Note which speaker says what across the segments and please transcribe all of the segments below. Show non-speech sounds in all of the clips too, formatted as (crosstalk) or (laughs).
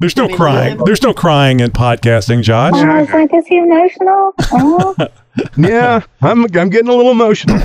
Speaker 1: There's no crying. There's no crying in podcasting, Josh.
Speaker 2: Oh, I was like, is he emotional? Oh. (laughs)
Speaker 3: yeah, I'm I'm getting a little emotional.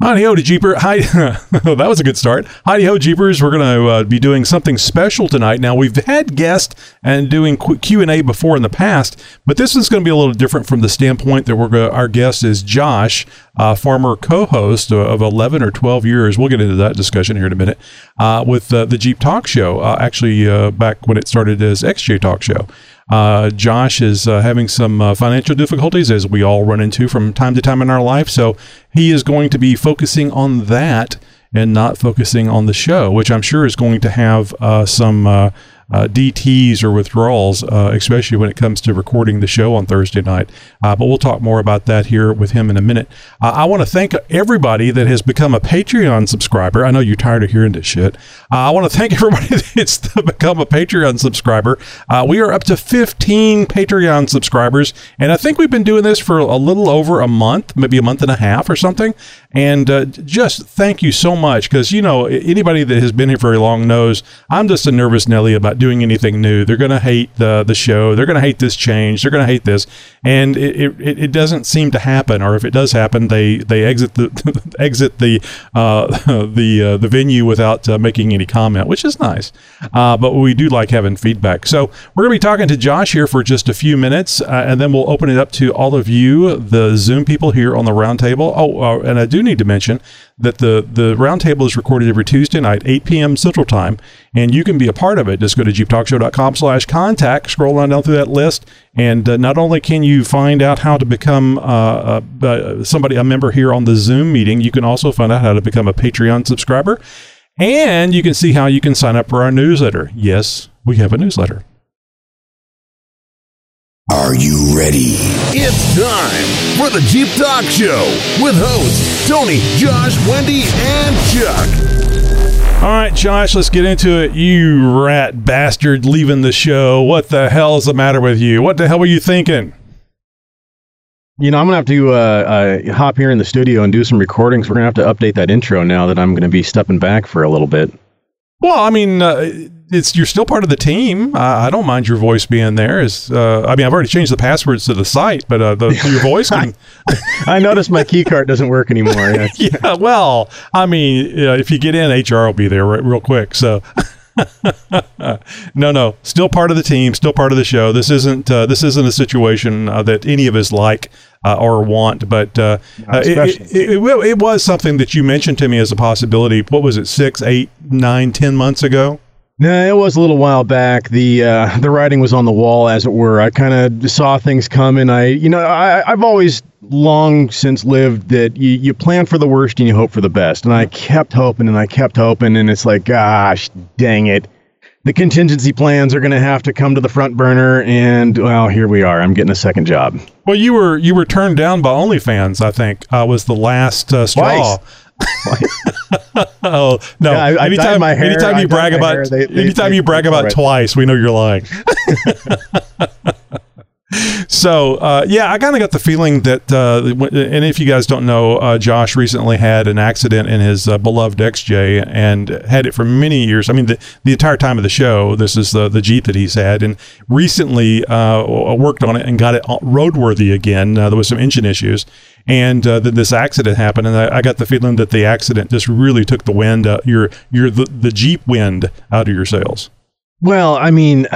Speaker 1: Heidi ho to Jeeper. Hi, (laughs) that was a good start. Heidi ho, Jeepers. We're going to uh, be doing something special tonight. Now we've had guests and doing Q and A before in the past, but this is going to be a little different from the standpoint that we're go- our guest is Josh, uh, former co-host of 11 or 12 years. We'll get into that discussion here in a minute uh, with uh, the Jeep Talk Show. Uh, actually, uh, back when it started as XJ Talk Show. Uh, Josh is uh, having some uh, financial difficulties, as we all run into from time to time in our life. So he is going to be focusing on that and not focusing on the show, which I'm sure is going to have uh, some uh, uh, DTs or withdrawals, especially when it comes to recording the show on Thursday night. But we'll talk more about that here with him in a minute. I want to thank everybody that has become a Patreon subscriber. I know you're tired of hearing this shit. Uh, I want to thank (laughs) everybody that's become a Patreon subscriber. Uh, we are up to 15 Patreon subscribers, and I think we've been doing this for a little over a month, maybe a month and a half or something. And uh, just thank you so much because, you know, anybody that has been here very long knows I'm just a nervous Nelly about doing anything new. They're going to hate the, the show. They're going to hate this change. They're going to hate this. And it, it, it doesn't seem to happen. Or if it does happen, they, they exit the (laughs) exit the uh, (laughs) the uh, the venue without uh, making any comment, which is nice. Uh, but we do like having feedback. So we're going to be talking to Josh here for just a few minutes, uh, and then we'll open it up to all of you, the Zoom people here on the roundtable. Oh, uh, and I do need to mention that the the roundtable is recorded every Tuesday night, 8 p.m. Central Time, and you can be a part of it. Just go to jeeptalkshow.com slash contact, scroll on down through that list, and uh, not only can you find out how to become uh, uh, somebody, a member here on the Zoom meeting, you can also find out how to become a Patreon subscriber, and you can see how you can sign up for our newsletter. Yes, we have a newsletter.
Speaker 4: Are you ready?
Speaker 5: It's time for the Jeep Talk Show with hosts Tony, Josh, Wendy, and Chuck.
Speaker 1: All right, Josh, let's get into it. You rat bastard leaving the show. What the hell's the matter with you? What the hell were you thinking?
Speaker 3: You know, I'm gonna have to uh, uh, hop here in the studio and do some recordings. We're gonna have to update that intro now that I'm gonna be stepping back for a little bit.
Speaker 1: Well, I mean, uh, it's you're still part of the team. Uh, I don't mind your voice being there. Is uh, I mean, I've already changed the passwords to the site, but uh, the, (laughs) your voice can.
Speaker 3: I noticed my key card doesn't work anymore. Yeah. (laughs)
Speaker 1: yeah, well, I mean, uh, if you get in, HR will be there re- real quick. So. (laughs) no, no, still part of the team, still part of the show. This isn't uh, this isn't a situation uh, that any of us like uh, or want, but uh, uh, it, it, it, it, it was something that you mentioned to me as a possibility. What was it, six, eight, nine, ten months ago?
Speaker 3: No, it was a little while back. The uh, the writing was on the wall, as it were. I kind of saw things coming. I, you know, I, I've always long since lived that you, you plan for the worst and you hope for the best. And I kept hoping and I kept hoping, and it's like, gosh, dang it. The contingency plans are going to have to come to the front burner, and well, here we are. I'm getting a second job.
Speaker 1: Well, you were you were turned down by OnlyFans. I think uh, was the last uh, straw. (laughs) oh no!
Speaker 3: Yeah, I- I
Speaker 1: anytime,
Speaker 3: my hair,
Speaker 1: anytime you brag about,
Speaker 3: hair, they- they-
Speaker 1: anytime
Speaker 3: they-
Speaker 1: you brag about twice, we know you're lying. (laughs) so uh, yeah, I kind of got the feeling that, uh, and if you guys don't know, uh, Josh recently had an accident in his uh, beloved XJ and had it for many years. I mean, the, the entire time of the show, this is the the Jeep that he's had, and recently uh, worked on it and got it roadworthy again. Uh, there was some engine issues, and then this accident happened, and I, I got the feeling that the accident just really took the wind, your your the, the Jeep wind out of your sails.
Speaker 3: Well, I mean,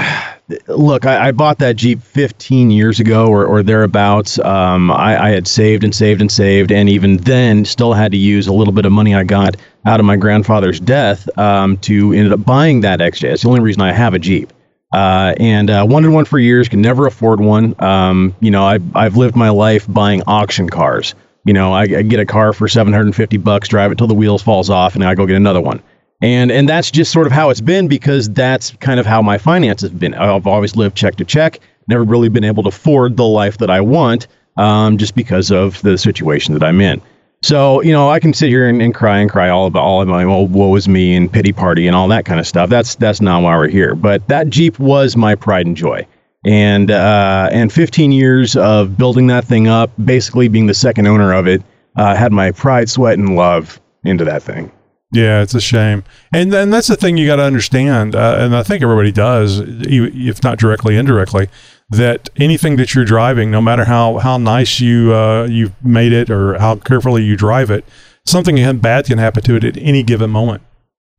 Speaker 3: look, I, I bought that Jeep 15 years ago or, or thereabouts. Um, I, I had saved and saved and saved, and even then, still had to use a little bit of money I got out of my grandfather's death um, to end up buying that XJ. It's the only reason I have a Jeep. Uh, and uh, wanted one for years, could never afford one. Um, you know, I, I've lived my life buying auction cars. You know, I, I get a car for 750 bucks, drive it till the wheels falls off, and I go get another one and and that's just sort of how it's been because that's kind of how my finances have been. I've always lived check to check, never really been able to afford the life that I want, um, just because of the situation that I'm in. So you know, I can sit here and, and cry and cry all about all of my well, woe is me and pity party and all that kind of stuff. That's that's not why we're here. But that Jeep was my pride and joy. And uh, and 15 years of building that thing up, basically being the second owner of it, uh, had my pride, sweat, and love into that thing.
Speaker 1: Yeah, it's a shame, and then that's the thing you got to understand, uh, and I think everybody does, if not directly, indirectly, that anything that you're driving, no matter how how nice you uh, you've made it or how carefully you drive it, something bad can happen to it at any given moment.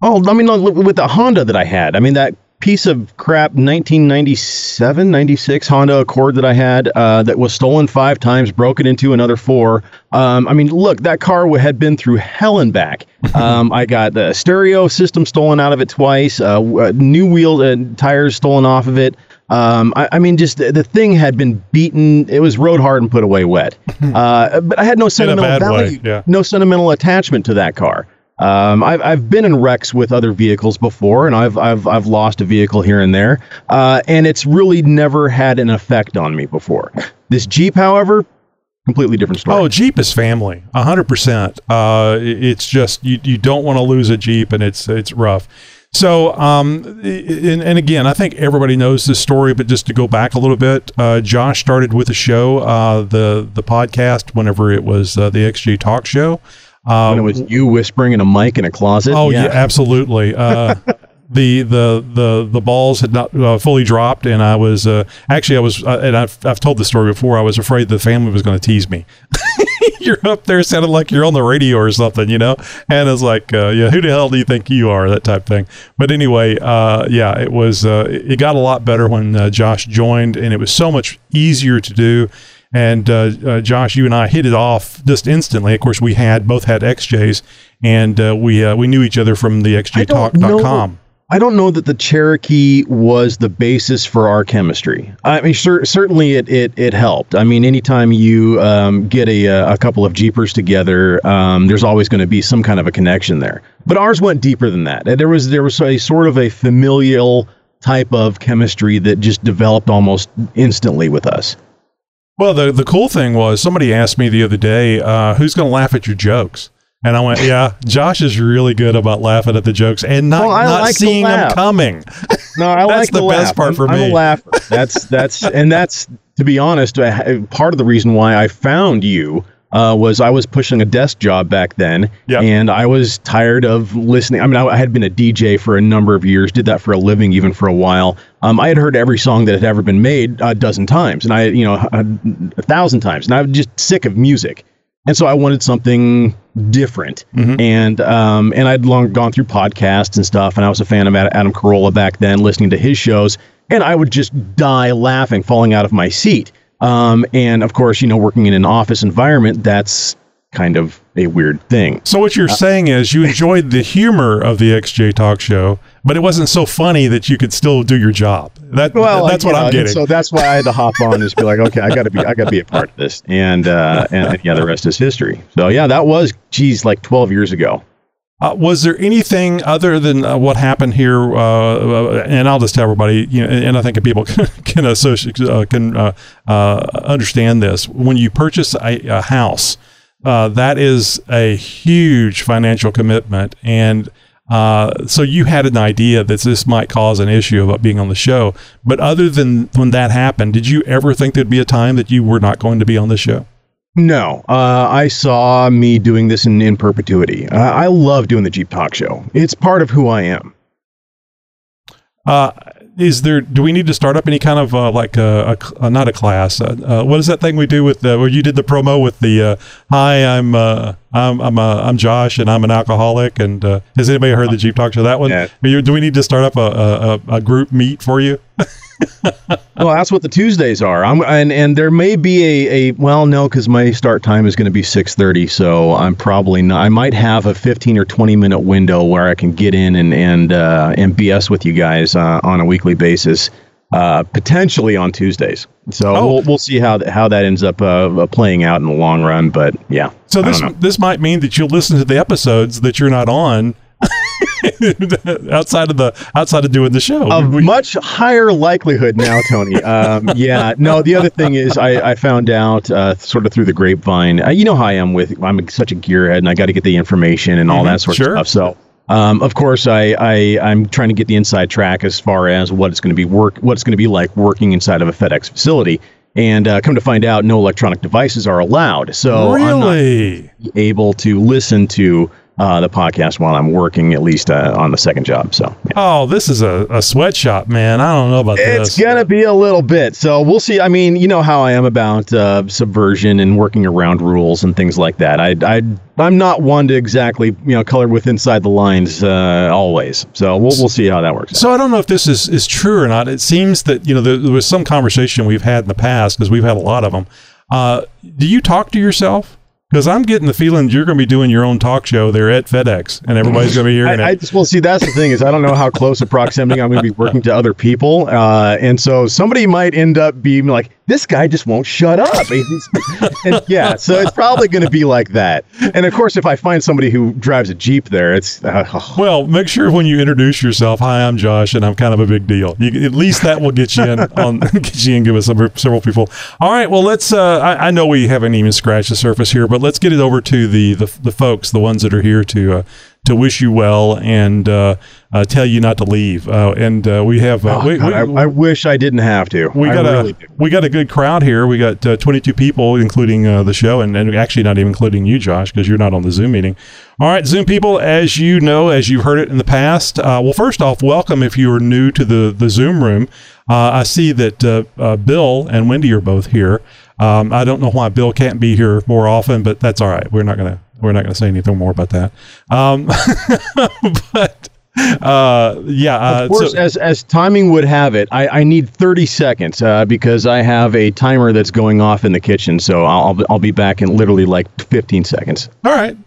Speaker 3: Oh, I mean, with the Honda that I had, I mean, that piece of crap 1997, 96 Honda Accord that I had uh, that was stolen five times, broken into another four. Um, I mean, look, that car had been through hell and back. (laughs) Um, I got the stereo system stolen out of it twice, uh, uh, new wheel uh, tires stolen off of it. Um, I, I mean, just the, the thing had been beaten. It was rode hard and put away wet. (laughs) Uh, but I had no sentimental value,
Speaker 1: yeah.
Speaker 3: no sentimental attachment to that car. Um, I've, I've been in wrecks with other vehicles before, and I've I've I've lost a vehicle here and there, uh, and it's really never had an effect on me before. This Jeep, however, completely different story.
Speaker 1: Oh, Jeep is family, hundred percent. Uh, it- it's just you, you don't want to lose a Jeep, and it's it's rough. So, um, and, and again, I think everybody knows this story, but just to go back a little bit, uh, Josh started with the show, uh, the the podcast, whenever it was uh, the XJ Talk Show. Uh,
Speaker 3: when it was you whispering in a mic in a closet.
Speaker 1: Oh yeah, absolutely. Uh, (laughs) the the the the balls had not uh, fully dropped, and I was uh, actually I was, uh, and I've I've told this story before. I was afraid the family was going to tease me. (laughs) you're up there sounding like you're on the radio or something, you know. And it's like, uh, yeah, who the hell do you think you are? That type thing. But anyway, uh, yeah, it was. Uh, it got a lot better when uh, Josh joined, and it was so much easier to do. And uh, uh, Josh, you and I hit it off just instantly. Of course, we had both had XJs, and uh, we uh, we knew each other from the
Speaker 3: I
Speaker 1: XJTalk.com.
Speaker 3: I don't know that the Cherokee was the basis for our chemistry. I mean, cer- certainly it, it it helped. I mean, anytime you um, get a a couple of Jeepers together, um, there's always going to be some kind of a connection there. But ours went deeper than that. And There was there was a sort of a familial type of chemistry that just developed almost instantly with us.
Speaker 1: Well, the the cool thing was somebody asked me the other day, uh, "Who's going to laugh at your jokes?" And I went, "Yeah, Josh is really good about laughing at the jokes and not,
Speaker 3: Well,
Speaker 1: not
Speaker 3: like
Speaker 1: seeing them coming."
Speaker 3: No, I (laughs)
Speaker 1: That's
Speaker 3: like
Speaker 1: the
Speaker 3: to
Speaker 1: best
Speaker 3: laugh.
Speaker 1: part
Speaker 3: I'm-
Speaker 1: for
Speaker 3: I'm
Speaker 1: me.
Speaker 3: a laugher. (laughs) That's that's and that's to be honest, uh, part of the reason why I found you uh, was I was pushing a desk job back then,
Speaker 1: Yep.
Speaker 3: and I was tired of listening. I mean, I, I had been a DJ for a number of years, did that for a living even for a while. Um, I had heard every song that had ever been made a dozen times, and I, you know, a, a thousand times, and I was just sick of music. And so I wanted something different, and um, and I'd long gone through podcasts and stuff, and I was a fan of Adam Carolla back then, listening to his shows, and I would just die laughing, falling out of my seat. Um, and of course, you know, working in an office environment, that's kind of a weird thing.
Speaker 1: So what
Speaker 3: Uh,
Speaker 1: you're saying is you (laughs) enjoyed the humor of the XJ Talk Show, but it wasn't so funny that you could still do your job. That that's what
Speaker 3: know,
Speaker 1: I'm getting.
Speaker 3: So that's why I had to hop on and just be like, okay, I got to be, I got to be a part of this, and uh, and, and yeah, the rest is history. So yeah, that was, geez, like 12 years ago.
Speaker 1: Uh, was there anything other than uh, what happened here? Uh, uh, and I'll just tell everybody, you know, and I think people (laughs) can, can associate, uh, can uh, understand this. When you purchase a, a house, that is a huge financial commitment, and so you had an idea that this might cause an issue about being on the show. But other than when that happened, did you ever think there'd be a time that you were not going to be on the show?
Speaker 3: No, uh, I saw me doing this in, in perpetuity. Uh, I love doing the Jeep Talk Show. It's part of who I am.
Speaker 1: Uh, is there? Do we need to start up any kind of uh, like a, a cl- uh, not a class? Uh, what is that thing we do with uh, where you did the promo with the Hi, I'm I'm I'm uh, I'm Josh and I'm an alcoholic. And uh, has anybody heard the Jeep Talk Show? That one?
Speaker 3: Yeah.
Speaker 1: Do you- Do we need to start up a, a, a- a group meet for you? (laughs)
Speaker 3: well, that's what the Tuesdays are. I'm, and and there may be a, a well, no, because my start time is going to be six thirty, so I'm probably not. I might have a fifteen or twenty minute window where I can get in and and uh, and BS with you guys uh, on a weekly basis, uh, potentially on Tuesdays. So
Speaker 1: Oh.
Speaker 3: we'll we'll see how th- how that ends up uh, playing out in the long run. But yeah,
Speaker 1: So this this might mean that you'll listen to the episodes that you're not on. (laughs) outside of the outside of doing the show We-
Speaker 3: much higher likelihood now, Tony. Um, (laughs) yeah, no. The other thing is, I, I found out uh, sort of through the grapevine. Uh, you know how I am with. I'm such a gearhead, and I got to get the information and all
Speaker 1: Mhm,
Speaker 3: that sort
Speaker 1: sure.
Speaker 3: of stuff. So, um, of course, I, I I'm trying to get the inside track as far as what it's going to be work, what it's going to be like working inside of a FedEx facility. And uh, come to find out, no electronic devices are allowed. So I'm not able to listen to uh, the podcast while I'm working, at least uh, on the second job. So yeah.
Speaker 1: Oh, this is a, a sweatshop, man. I don't know about
Speaker 3: it's
Speaker 1: this.
Speaker 3: It's gonna be a little bit. So we'll see. I mean, you know how I am about uh, subversion and working around rules and things like that. I, I I'm not one to exactly you know color with inside the lines uh, always. So we'll we'll see how that works.
Speaker 1: So I don't know if this is, is true or not. It seems that you know there, there was some conversation we've had in the past because we've had a lot of them. Uh, do you talk to yourself? Because I'm getting the feeling you're going to be doing your own talk show there at FedEx, and everybody's going to be (laughs) hearing
Speaker 3: I, I
Speaker 1: it.
Speaker 3: just well see that's the thing is I don't know how close a proximity I'm going to be working to other people, uh, and so somebody might end up being like, "This guy just won't shut up." And yeah, so it's probably going to be like that. And of course, if I find somebody who drives a jeep there, it's uh,
Speaker 1: Well, make sure when you introduce yourself, "Hi, I'm Josh, and I'm kind of a big deal." You, at least that will get you in (laughs) on (laughs) get you in with some several people. All right, well, let's. Uh, I, I know we haven't even scratched the surface here, but let's get it over to the the, the folks, the ones that are here to uh, to wish you well and uh, uh, tell you not to leave. Uh, and uh, we have. Uh,
Speaker 3: oh,
Speaker 1: we,
Speaker 3: God,
Speaker 1: we,
Speaker 3: I, I wish I didn't have to.
Speaker 1: we got
Speaker 3: really
Speaker 1: a
Speaker 3: do.
Speaker 1: we got a good crowd here. We got uh, 22 people, including uh, the show, and, and actually not even including you, Josh, because you're not on the Zoom meeting. All right, Zoom people, as you know, as you've heard it in the past. Uh, well, first off, welcome if you are new to the the Zoom room. Uh, I see that uh, uh, Bill and Wendy are both here. Um, I don't know why Bill can't be here more often, but that's all right. We're not gonna we're not gonna say anything more about that. Um, (laughs) but uh, yeah, uh,
Speaker 3: Of course,
Speaker 1: so-
Speaker 3: as as timing would have it, I, I need 30 seconds uh, because I have a timer that's going off in the kitchen. So I'll I'll be- back in literally like 15 seconds.
Speaker 1: All right.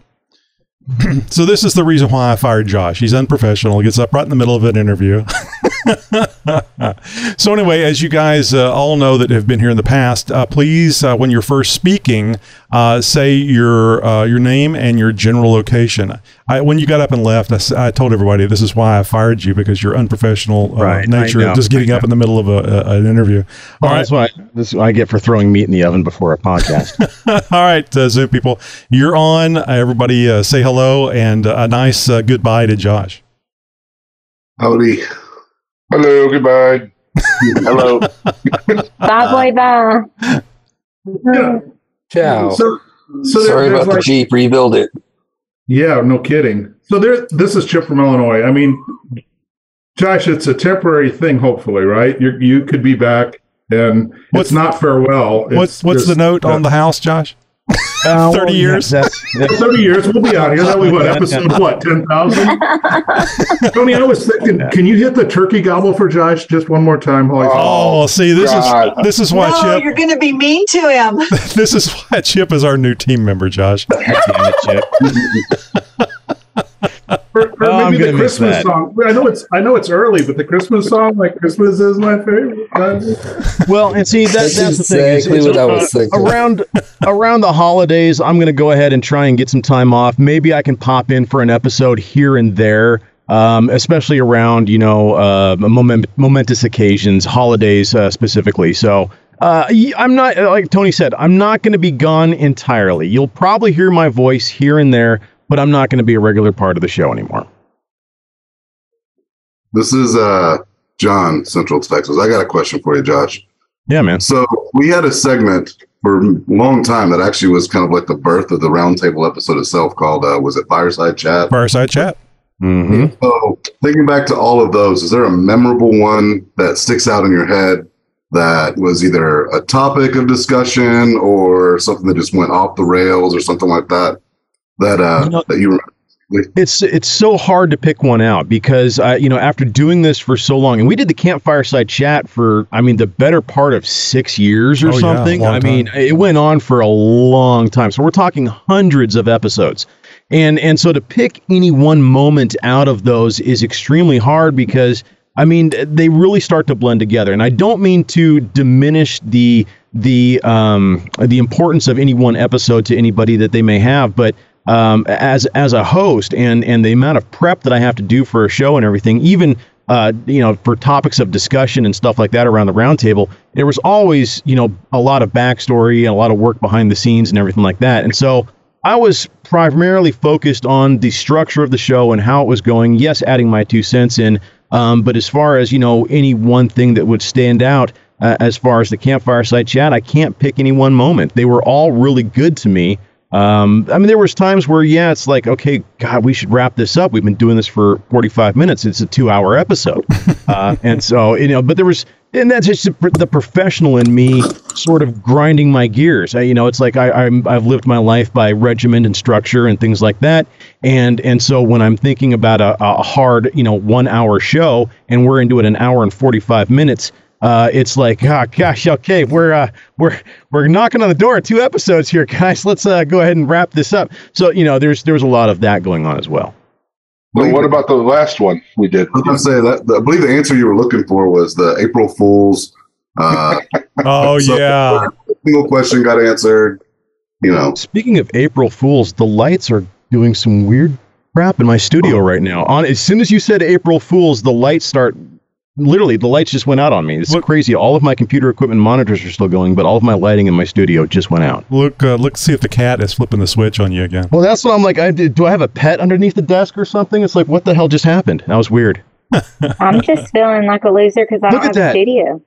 Speaker 1: (clears throat) so this is the reason why I fired Josh. He's unprofessional. He gets up right in the middle of an interview. (laughs) (laughs) so anyway, as you guys uh, all know that have been here in the past, uh, please, uh, when you're first speaking, uh, say your uh, your name and your general location. I, when you got up and left, I told everybody this is why I fired you because your unprofessional uh,
Speaker 3: Right,
Speaker 1: nature
Speaker 3: know,
Speaker 1: of just getting up in the middle of a, a, an interview. All
Speaker 3: Well,
Speaker 1: right,
Speaker 3: That's what I, this is what I get for throwing meat in the oven before a podcast. (laughs)
Speaker 1: All right, uh, Zoom people, you're on. Uh, everybody, uh, say hello and uh, a nice uh, goodbye to Josh.
Speaker 6: Howdy. Hello, goodbye. Hello. (laughs)
Speaker 2: Bye, boy, bye.
Speaker 6: Yeah.
Speaker 7: Ciao.
Speaker 6: So, so there-
Speaker 7: Sorry
Speaker 6: there's
Speaker 7: about the
Speaker 6: like-
Speaker 7: Jeep. Rebuild it.
Speaker 6: Yeah, no kidding. So there, this is Chip from Illinois. I mean, Josh, it's a temporary thing. Hopefully, right? You you could be back, and
Speaker 1: What's-
Speaker 6: it's not farewell. It's
Speaker 1: What's what's the note
Speaker 6: uh,
Speaker 1: on the house, Josh?
Speaker 3: Uh, (laughs)
Speaker 1: 30
Speaker 3: yeah,
Speaker 1: years?
Speaker 3: that's- that's- (laughs)
Speaker 6: Thirty years, we'll be out here. That we what episode what ten thousand? (laughs) Tony, I was thinking, can you hit the turkey gobble for Josh just one more time? Holy
Speaker 1: Oh, see, this
Speaker 6: God.
Speaker 1: is this is why
Speaker 8: no,
Speaker 1: Chip.
Speaker 8: you're going to be mean to him.
Speaker 1: This is why Chip is our new team member, Josh.
Speaker 3: damn it, Chip.
Speaker 6: Or, or
Speaker 3: Oh,
Speaker 6: maybe the Christmas song. I know it's I know it's early, but the Christmas song, like Christmas is my favorite.
Speaker 3: Well, and see that,
Speaker 7: That's
Speaker 3: that's the thing. is-
Speaker 7: exactly what I was thinking.
Speaker 3: Around around the holidays, I'm going to go ahead and try and get some time off. Maybe I can pop in for an episode here and there, um, especially around you know uh, moment, momentous occasions, holidays uh, specifically. So. Uh, y- I'm not like Tony said. I'm not going to be gone entirely. You'll probably hear my voice here and there, but I'm not going to be a regular part of the show anymore.
Speaker 9: This is uh John, Central Texas. I got a question for you, Josh.
Speaker 3: Yeah, man.
Speaker 9: So we had a segment for a long time that actually was kind of like the birth of the roundtable episode itself called uh was it Fireside Chat?
Speaker 1: Fireside chat.
Speaker 3: Mm-hmm.
Speaker 9: So thinking back to all of those, is there a memorable one that sticks out in your head that was either a topic of discussion or something that just went off the rails or something like that? That uh
Speaker 3: You know-
Speaker 9: that you remember?
Speaker 3: It's it's so hard to pick one out because uh, you know after doing this for so long, and we did the campfire side chat for I mean the better part of six years or
Speaker 1: Oh,
Speaker 3: something.
Speaker 1: long
Speaker 3: I mean it went on for a long time, so we're talking hundreds of episodes, and and so to pick any one moment out of those is extremely hard because I mean they really start to blend together, and I don't mean to diminish the the um the importance of any one episode to anybody that they may have, but um, as as a host and and the amount of prep that I have to do for a show and everything, even uh, you know for topics of discussion and stuff like that around the roundtable, there was always you know a lot of backstory and a lot of work behind the scenes and everything like that. And so I was primarily focused on the structure of the show and how it was going. Yes, adding my two cents in, um, but as far as you know, any one thing that would stand out. Uh, as far as the campfire side chat, I can't pick any one moment. They were all really good to me, Um, I mean, there was times where, yeah, it's like, okay, God, we should wrap this up. We've been doing this for 45 minutes. It's a two-hour episode, (laughs) uh, and so you know. But there was, and that's just the professional in me, sort of grinding my gears. I, you know, it's like I, I'm I've lived my life by regiment and structure and things like that, and and so when I'm thinking about a, a hard, you know, one-hour show, and we're into it an hour and 45 minutes uh, it's like, ah, gosh, okay, we're uh, we're we're knocking on the door. Two episodes here, (laughs) guys. Let's uh, go ahead and wrap this up. So you know, there's there's a lot of that going on as well.
Speaker 7: But what about the last one we did?
Speaker 9: I was going to say that I believe the answer you were looking for was the April Fool's. Uh, (laughs)
Speaker 1: Oh
Speaker 9: so
Speaker 1: yeah.
Speaker 9: single question got answered. You know,
Speaker 3: Speaking of April Fools, the lights are doing some weird crap in my studio right now. On as soon as you said April Fools, the lights start. Literally, the lights just went out on me. It's
Speaker 1: What-
Speaker 3: crazy. All of my computer equipment monitors are still going, but all of my lighting in my studio just went out.
Speaker 1: Look, uh, look, see if the cat is flipping the switch on you again.
Speaker 3: Well, that's what I'm like. I, do I have a pet underneath the desk or something? It's like, what the hell just happened? That was weird. (laughs)
Speaker 2: I'm just feeling like a loser because I
Speaker 3: Look
Speaker 2: don't
Speaker 3: at
Speaker 2: have
Speaker 3: that.
Speaker 2: a studio.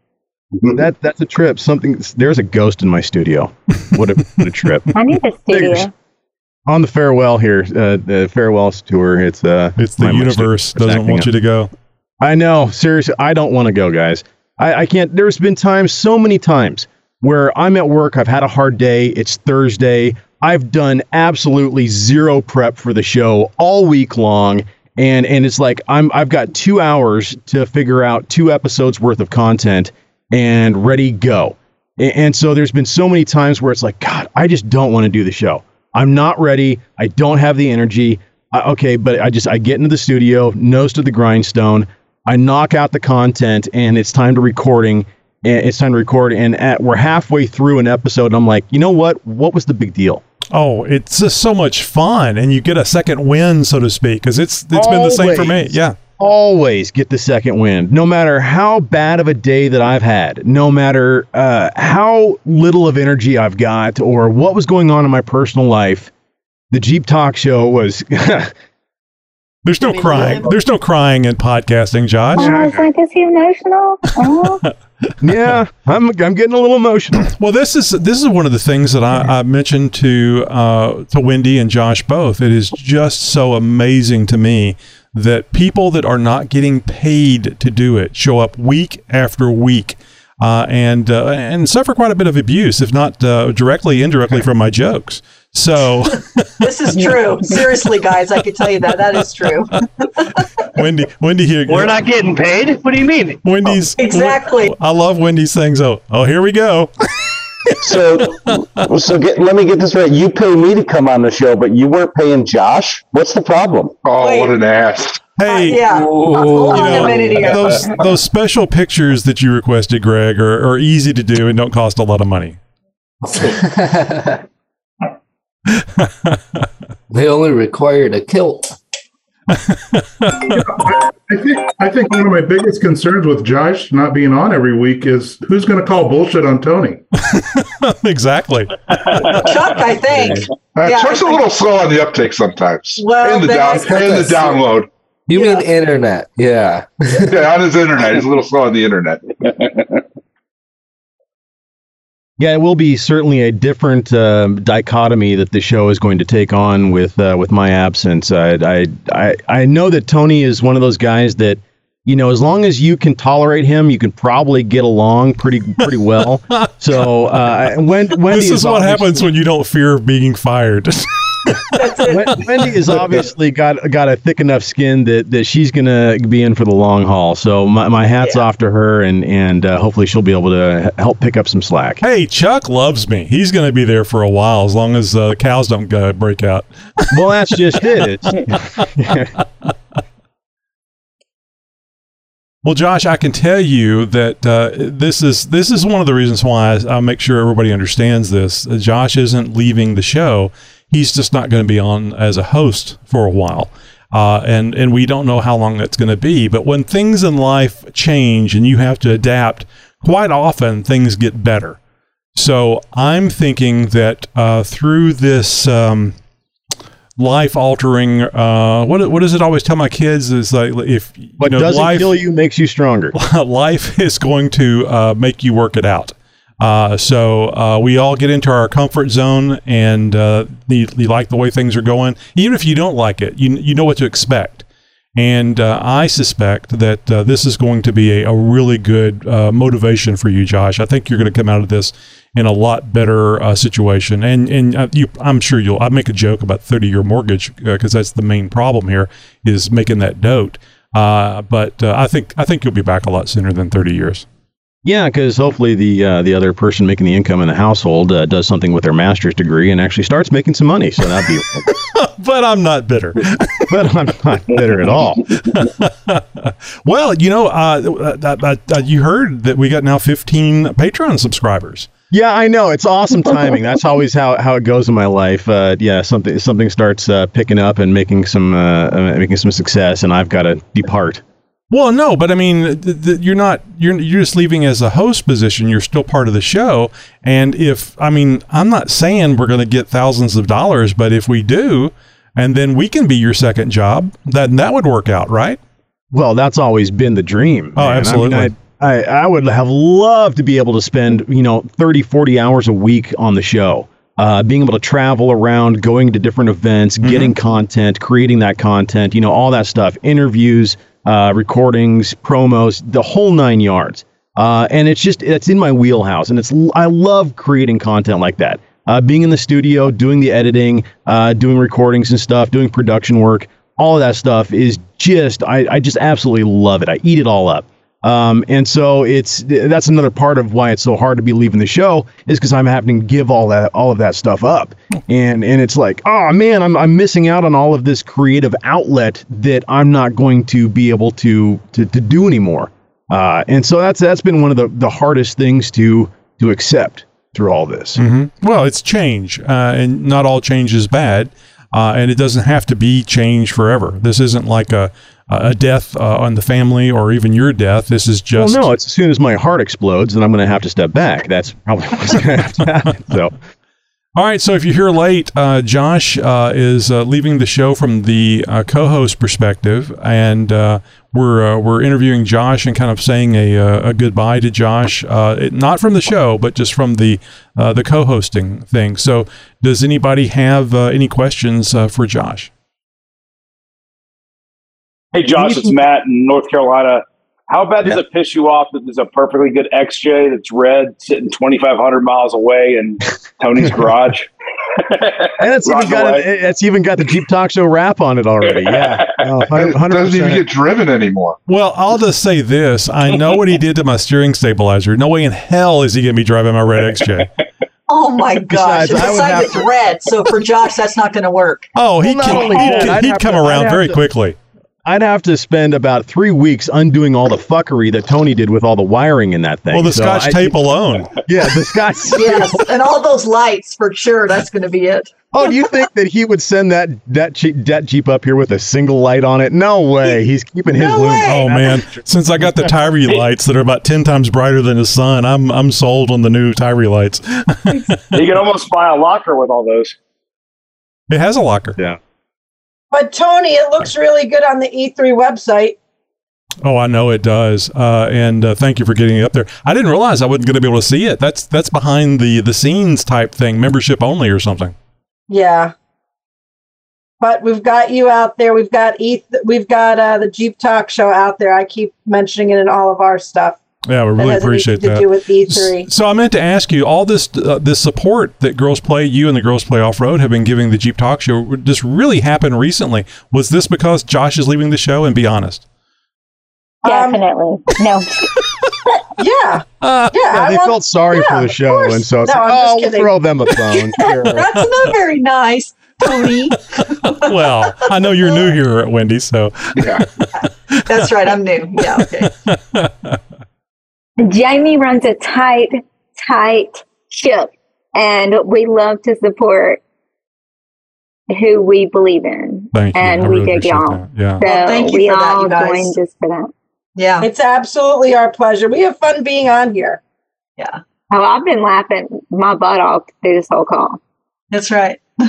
Speaker 3: That that's a trip. Something. There's a ghost in my studio. What a what a trip.
Speaker 2: I need a
Speaker 3: There's-
Speaker 2: studio.
Speaker 3: On the farewell here, uh, the farewells tour. It's uh,
Speaker 1: It's the
Speaker 3: my- my
Speaker 1: universe doesn't want
Speaker 3: up.
Speaker 1: you to go.
Speaker 3: I know. Seriously, I don't want to go, guys. I, I can't. There's been times, so many times, where I'm at work. I've had a hard day. It's Thursday. I've done absolutely zero prep for the show all week long, and and it's like I'm I've got two hours to figure out two episodes worth of content and ready go. A- And so there's been so many times where it's like, God, I just don't want to do the show. I'm not ready. I don't have the energy. I, okay, but I just I get into the studio, nose to the grindstone. I knock out the content, and it's time to recording. And it's time to record, and at, we're halfway through an episode. And I'm like, you know what? What was the big deal?
Speaker 1: Oh, it's just so much fun, and you get a second win, so to speak, because it's it's been the same for me. Yeah.
Speaker 3: always get the second wind, no matter how bad of a day that I've had, no matter uh, how little of energy I've got, or what was going on in my personal life. The Jeep Talk Show was. (laughs)
Speaker 1: There's no crying. There's no crying in podcasting, Josh.
Speaker 2: Oh, I was like, is he emotional? Oh, (laughs)
Speaker 3: yeah, I'm, I'm getting a little emotional. (clears throat)
Speaker 1: Well, this is this is one of the things that I, I mentioned to uh, to Wendy and Josh both. It is just so amazing to me that people that are not getting paid to do it show up week after week. Uh, and uh, and suffer quite a bit of abuse, if not uh, directly, indirectly from my jokes. So,
Speaker 8: This is true. Seriously, guys, I can tell you that. That is true.
Speaker 1: Wendy, Wendy here.
Speaker 10: We're not getting paid. What do you mean?
Speaker 1: Wendy's oh,
Speaker 8: Exactly.
Speaker 1: I love Wendy's things. so. Oh, here we go.
Speaker 10: So, so get, let me get this right. You pay me to come on the show, but you weren't paying Josh. What's the problem?
Speaker 7: Oh,
Speaker 8: Wait.
Speaker 7: what an ass!
Speaker 1: Hey, uh,
Speaker 8: yeah. Uh, hold
Speaker 1: you know,
Speaker 8: a minute here.
Speaker 1: those those special pictures that you requested, Greg, are, are easy to do and don't cost a lot of money. (laughs)
Speaker 11: They only required a kilt.
Speaker 6: I think I think one of my biggest concerns with Josh not being on every week is who's going to call bullshit on Tony. (laughs)
Speaker 1: exactly.
Speaker 8: Chuck, I think.
Speaker 7: Uh,
Speaker 8: Yeah,
Speaker 7: Chuck's a
Speaker 8: I-
Speaker 7: little slow on the uptake sometimes.
Speaker 8: Well,
Speaker 7: in the down,
Speaker 8: that's-
Speaker 7: in the download.
Speaker 11: You
Speaker 8: Yeah.
Speaker 11: mean internet? Yeah. (laughs)
Speaker 7: Yeah, on his internet, he's a little slow on the internet. (laughs)
Speaker 3: Yeah, it will be certainly a different um, dichotomy that the show is going to take on with uh, with my absence. I, I I I know that Tony is one of those guys that you know as long as you can tolerate him, you can probably get along pretty pretty well. (laughs) so uh, when Wendy
Speaker 1: this is what
Speaker 3: obviously-
Speaker 1: happens when you don't fear being fired. (laughs)
Speaker 3: Wen- Wendy has obviously got got a thick enough skin that, that she's gonna be in for the long haul. So my, my hats
Speaker 8: Yeah.
Speaker 3: off to her, and and uh, hopefully she'll be able to help pick up some slack.
Speaker 1: hey, Chuck loves me. He's going to be there for a while as long as uh, the cows don't uh, break out. (laughs)
Speaker 3: Well, that's just it. It's, (laughs)
Speaker 1: Well, Josh, I can tell you that uh, this is this is one of the reasons why I, I make sure everybody understands this. Uh, Josh isn't leaving the show; he's just not going to be on as a host for a while, uh, and and we don't know how long that's going to be. But when things in life change and you have to adapt, quite often things get better. So I'm thinking that uh, through this. Um, life altering uh what what does it always tell my kids is like if you
Speaker 3: what
Speaker 1: know
Speaker 3: doesn't
Speaker 1: life
Speaker 3: kill you makes you stronger. (laughs)
Speaker 1: life is going to uh, make you work it out. Uh, so uh, we all get into our comfort zone, and uh, you, you like the way things are going. Even if you don't like it, you you know what to expect. And uh, I suspect that uh, this is going to be a, a really good uh, motivation for you, Josh. I think you're going to come out of this in a lot better situation. And and you, I'm sure you'll. I make a joke about 30 year mortgage because that's the main problem here is making that note. But I think I think you'll be back a lot sooner than 30 years.
Speaker 3: Yeah, because hopefully the uh, the other person making the income in the household uh, does something with their master's degree and actually starts making some money. So that'd be. (laughs)
Speaker 1: but I'm not bitter. (laughs)
Speaker 3: but I'm not bitter at all. (laughs)
Speaker 1: well, you know, uh, uh, you heard that we got now 15 Patreon subscribers.
Speaker 3: Yeah, I know. It's awesome timing. That's always how, how it goes in my life. Uh, yeah, something something starts uh, picking up and making some uh, uh, making some success, and I've got to depart.
Speaker 1: Well, no, but I mean, th- th- you're not you're you're just leaving as a host position. You're still part of the show, and if I mean, I'm not saying we're going to get thousands of dollars, but if we do, and then we can be your second job, then that would work out, right?
Speaker 3: Well, that's always been the dream.
Speaker 1: Oh,
Speaker 3: man. I mean,
Speaker 1: absolutely.
Speaker 3: I, I, I would have loved to be able to spend, you know, 30, 40 hours a week on the show. Uh, being able to travel around, going to different events, getting content, creating that content, you know, all that stuff, interviews, uh, recordings, promos, the whole nine yards. Uh, and it's just, it's in my wheelhouse. And it's, I love creating content like that. Uh, being in the studio, doing the editing, uh, doing recordings and stuff, doing production work, all of that stuff is just, I, I just absolutely love it. I eat it all up. Um, and so it's that's another part of why it's so hard to be leaving the show is because I'm having to give all that all of that stuff up, and and it's like oh man I'm I'm missing out on all of this creative outlet that I'm not going to be able to to, to do anymore, uh, and so that's that's been one of the the hardest things to to accept through all this.
Speaker 1: hmm Well, it's change, uh, and not all change is bad, uh, and it doesn't have to be change forever. This isn't like a a death uh, on the family or even your death. This is just
Speaker 3: well, no, it's as soon as my heart explodes, then I'm going to have to step back. That's probably (laughs) what's going to have to happen. So.
Speaker 1: All right, so if you're here late, uh, Josh uh, is uh, leaving the show from the uh, co-host perspective, and uh, we're uh, we're interviewing Josh and kind of saying a, a goodbye to Josh, uh, it, not from the show, but just from the uh, the co-hosting thing. So, does anybody have uh, any questions uh, for Josh?
Speaker 12: Hey, Josh, it's Matt in North Carolina. How bad does it piss you off that there's a perfectly good XJ that's red sitting 2,500 miles away in (laughs) Tony's garage?
Speaker 3: And it's even got
Speaker 12: away.
Speaker 3: it, it's even got the Jeep Talk Show wrap on it already. Yeah, (laughs) no, 100%.
Speaker 7: doesn't even get driven anymore.
Speaker 1: Well, I'll just say this: I know what he did to my steering stabilizer. No way in hell is he going to be driving my red XJ. (laughs)
Speaker 8: Oh my gosh!
Speaker 3: Besides, I would
Speaker 8: Besides,
Speaker 3: have
Speaker 8: it's red, so for Josh, that's not going to work.
Speaker 1: Oh, he
Speaker 3: well,
Speaker 1: can, he'd,
Speaker 3: that,
Speaker 1: he'd come
Speaker 3: to-
Speaker 1: around very
Speaker 3: to-
Speaker 1: quickly.
Speaker 3: I'd have to spend about three weeks undoing all the fuckery that Tony did with all the wiring in that thing.
Speaker 1: Well, the
Speaker 3: So
Speaker 1: Scotch
Speaker 3: I-
Speaker 1: tape (laughs) alone.
Speaker 3: Yeah, the Scotch. (laughs)
Speaker 8: Yes, and all those lights for sure. That's going to be it.
Speaker 3: Oh, do you think that he would send that that Jeep, that Jeep up here with a single light on it? No way. He's keeping his
Speaker 8: No
Speaker 3: loom.
Speaker 8: way.
Speaker 1: Oh man! Since I got the Tyri (laughs) lights that are about ten times brighter than the sun, I'm I'm sold on the new Tyri lights.
Speaker 12: you can almost buy a locker with all those.
Speaker 1: It has a locker.
Speaker 3: Yeah.
Speaker 13: But Tony, it looks really good on the E3 website.
Speaker 1: Oh, I know it does. Uh, and uh, thank you for getting it up there. I didn't realize I wasn't going to be able to see it. That's that's behind the the scenes type thing, membership only or something.
Speaker 13: Yeah. But we've got you out there. We've got ETH. We've got uh, the Jeep Talk Show out there. I keep mentioning it in all of our stuff.
Speaker 1: Yeah, we really
Speaker 13: has
Speaker 1: appreciate
Speaker 13: anything to
Speaker 1: that.
Speaker 13: do with E3.
Speaker 1: So I meant to ask you all this uh, this support that Girls Play you and the Girls Play Off Road have been giving the Jeep Talk Show. This really happened recently. Was this because Josh is leaving the show? And be honest.
Speaker 2: Definitely. no. (laughs)
Speaker 13: Yeah. (laughs)
Speaker 1: Uh,
Speaker 13: yeah.
Speaker 3: Yeah,
Speaker 13: I
Speaker 3: they
Speaker 13: want-
Speaker 3: felt sorry
Speaker 13: yeah,
Speaker 3: for the show,
Speaker 13: course.
Speaker 3: and so it's
Speaker 13: No,
Speaker 3: like,
Speaker 13: I'm just
Speaker 3: oh, we'll throw them a bone. (laughs)
Speaker 8: That's not very nice, Tony.
Speaker 1: well, I know you're new here at Wendy, so
Speaker 8: That's right. I'm new. Yeah. Okay.
Speaker 2: Jamie runs a tight, tight ship, and we love to support who we believe in.
Speaker 1: Thank you.
Speaker 2: And
Speaker 1: I
Speaker 2: we
Speaker 1: really
Speaker 2: dig
Speaker 1: appreciate
Speaker 2: y'all.
Speaker 1: that. Yeah.
Speaker 2: So
Speaker 8: Well, thank you
Speaker 2: we
Speaker 8: for that, you guys.
Speaker 2: join just for that.
Speaker 8: Yeah.
Speaker 13: It's absolutely our pleasure. We have fun being on here.
Speaker 8: Yeah.
Speaker 2: Oh, I've been laughing my butt off through this whole call.
Speaker 8: That's right. (laughs)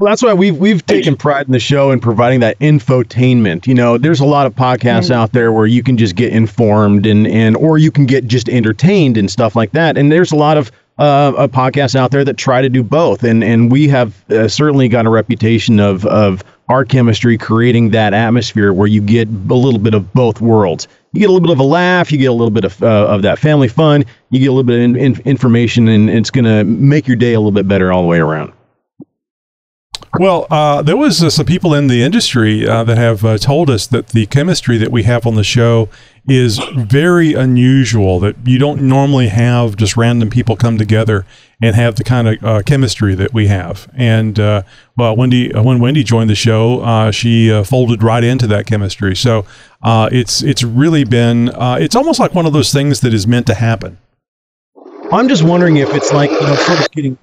Speaker 3: Well, that's why we've we've taken pride in the show in providing that infotainment. You know, there's a lot of podcasts out there where you can just get informed and and or you can get just entertained and stuff like that. And there's a lot of uh, uh, podcasts out there that try to do both. And and we have uh, certainly got a reputation of of our chemistry creating that atmosphere where you get a little bit of both worlds. You get a little bit of a laugh, you get a little bit of, uh, of that family fun, you get a little bit of in, in, information, and it's going to make your day a little bit better all the way around.
Speaker 1: Well, uh, there was uh, some people in the industry uh, that have uh, told us that the chemistry that we have on the show is very unusual. That you don't normally have just random people come together and have the kind of uh, chemistry that we have. And uh, well, Wendy, when Wendy joined the show, she folded right into that chemistry. So it's it's really been it's almost like one of those things that is meant to happen.
Speaker 3: I'm just wondering if it's like you know, sort of getting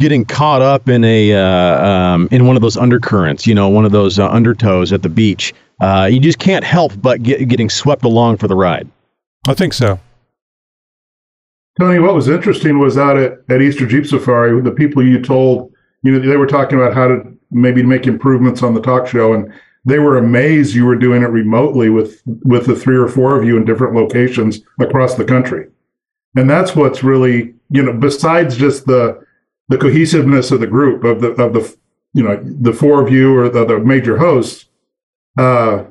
Speaker 3: getting caught up in a uh, um, in one of those undercurrents, you know, one of those uh, undertows at the beach. Uh, you just can't help but get, getting swept along for the ride.
Speaker 1: I think so.
Speaker 6: Tony, what was interesting was out at, at Easter Jeep Safari, the people you told, you know, they were talking about how to maybe make improvements on the talk show, and they were amazed you were doing it remotely with with the three or four of you in different locations across the country. And that's what's really, you know, besides just the the cohesiveness of the group of the of the you know the four of you or the, the major hosts uh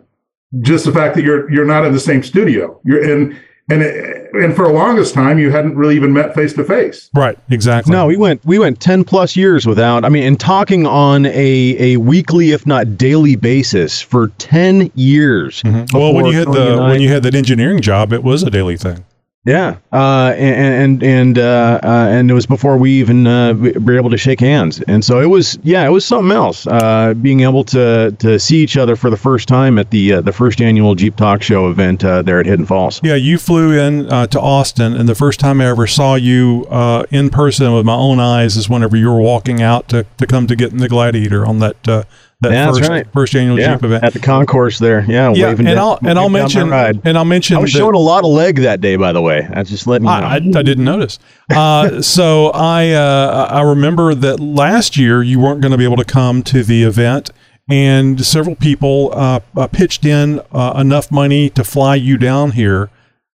Speaker 6: just the fact that you're you're not in the same studio. You're in and and for the longest time you hadn't really even met face to face.
Speaker 1: Right exactly.
Speaker 3: No we went we went 10 plus years without i mean and talking on a a weekly if not daily basis for 10 years
Speaker 1: mm-hmm. well when you had the when you had that engineering job it was a daily thing
Speaker 3: yeah, uh, and and and uh, uh, and it was before we even uh, were able to shake hands, and so it was yeah, it was something else. Uh, being able to to see each other for the first time at the uh, the first annual Jeep Talk Show event there at Hidden Falls.
Speaker 1: Yeah, you flew in to Austin, and the first time I ever saw you in person with my own eyes is whenever you were walking out to, to come to get in the Gladiator on that that
Speaker 3: yeah,
Speaker 1: first,
Speaker 3: right.
Speaker 1: first annual
Speaker 3: yeah,
Speaker 1: Jeep event
Speaker 3: at the concourse there. Yeah,
Speaker 1: yeah, and I'll and I'll mention and I'll mention.
Speaker 3: I was showing a lot of leg that day, by the way. I just letting you know.
Speaker 1: I, I, I didn't notice. Uh, (laughs) so I uh, I remember that last year you weren't going to be able to come to the event. And several people uh, uh pitched in uh, enough money to fly you down here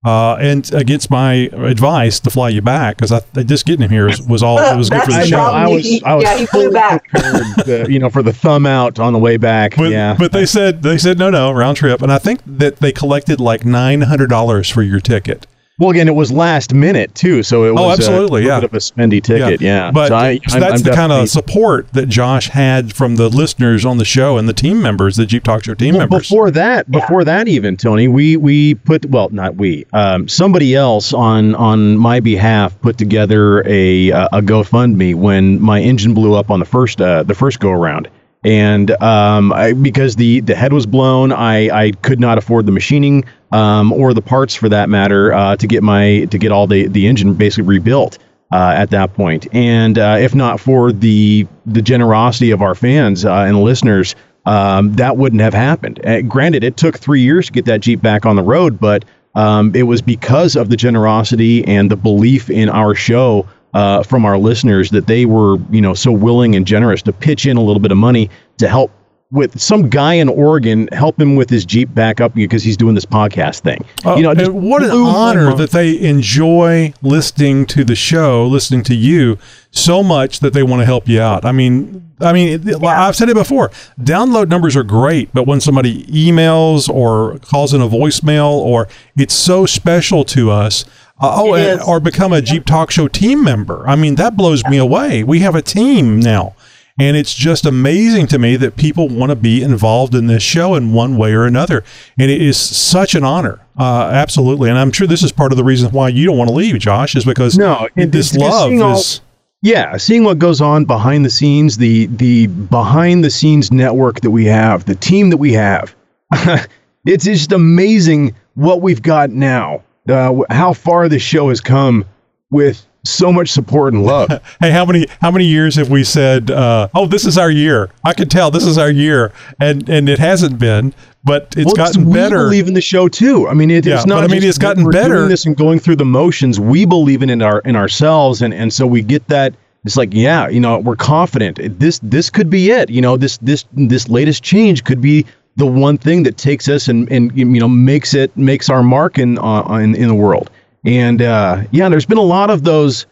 Speaker 1: uh, and against my advice to fly you back because I just getting him here was, was all it was good for the show.
Speaker 3: I was, I was
Speaker 8: yeah, he flew back.
Speaker 3: The, you know, for the thumb out on the way back.
Speaker 1: But,
Speaker 3: yeah,
Speaker 1: but they said they said no, no round trip, and I think that they collected like nine hundred dollars for your ticket.
Speaker 3: Well, again, it was last minute too, so it was
Speaker 1: oh, absolutely,
Speaker 3: a,
Speaker 1: yeah.
Speaker 3: bit of a spendy ticket, yeah. yeah.
Speaker 1: But
Speaker 3: so I,
Speaker 1: so that's I'm, the kind of support that Josh had from the listeners on the show and the team members, the Jeep Talk Show team
Speaker 3: well,
Speaker 1: members.
Speaker 3: Before that, before yeah. that, even Tony, we we put well, not we, um, somebody else on on my behalf put together a a GoFundMe when my engine blew up on the first uh, the first go around and um, I, because the the head was blown, I, I could not afford the machining um, or the parts for that matter uh, to get my to get all the the engine basically rebuilt uh, at that point. And uh, if not for the the generosity of our fans uh, and listeners, um, that wouldn't have happened. Uh, granted, it took three years to get that Jeep back on the road, but um, it was because of the generosity and the belief in our show uh, from our listeners that they were, you know, so willing and generous to pitch in a little bit of money to help with some guy in Oregon help him with his Jeep back up because he's doing this podcast thing.
Speaker 1: Uh, you know, what an honor that they enjoy listening to the show, listening to you so much that they want to help you out. I mean, I mean, yeah. I've said it before. Download numbers are great, but when somebody emails or calls in a voicemail, or it's so special to us uh, oh, and, or become a Jeep Talk Show team member. I mean, that blows me away. We have a team now. And it's just amazing to me that people want to be involved in this show in one way or another. And it is such an honor. Uh, absolutely. And I'm sure this is part of the reason why you don't want to leave, Josh, is because
Speaker 3: no,
Speaker 1: it, this love is.
Speaker 3: yeah, seeing what goes on behind the scenes, the the behind the scenes network that we have, the team that we have, (laughs) it's just amazing what we've got now uh, how far this show has come with so much support and love. (laughs)
Speaker 1: hey, how many how many years have we said, uh, "Oh, this is our year"? I can tell this is our year, and and it hasn't been, but it's well, gotten
Speaker 3: we
Speaker 1: better.
Speaker 3: We believe in the show too. I mean, it,
Speaker 1: yeah,
Speaker 3: it's not.
Speaker 1: But, I mean, it's gotten better.
Speaker 3: Doing this and going through the motions. We believe in it in our in ourselves, and and so we get that it's like, yeah, you know, we're confident. This this could be it. You know, this this this latest change could be the one thing that takes us and and you know makes it makes our mark in uh, in in the world. And uh, yeah, there's been a lot of those.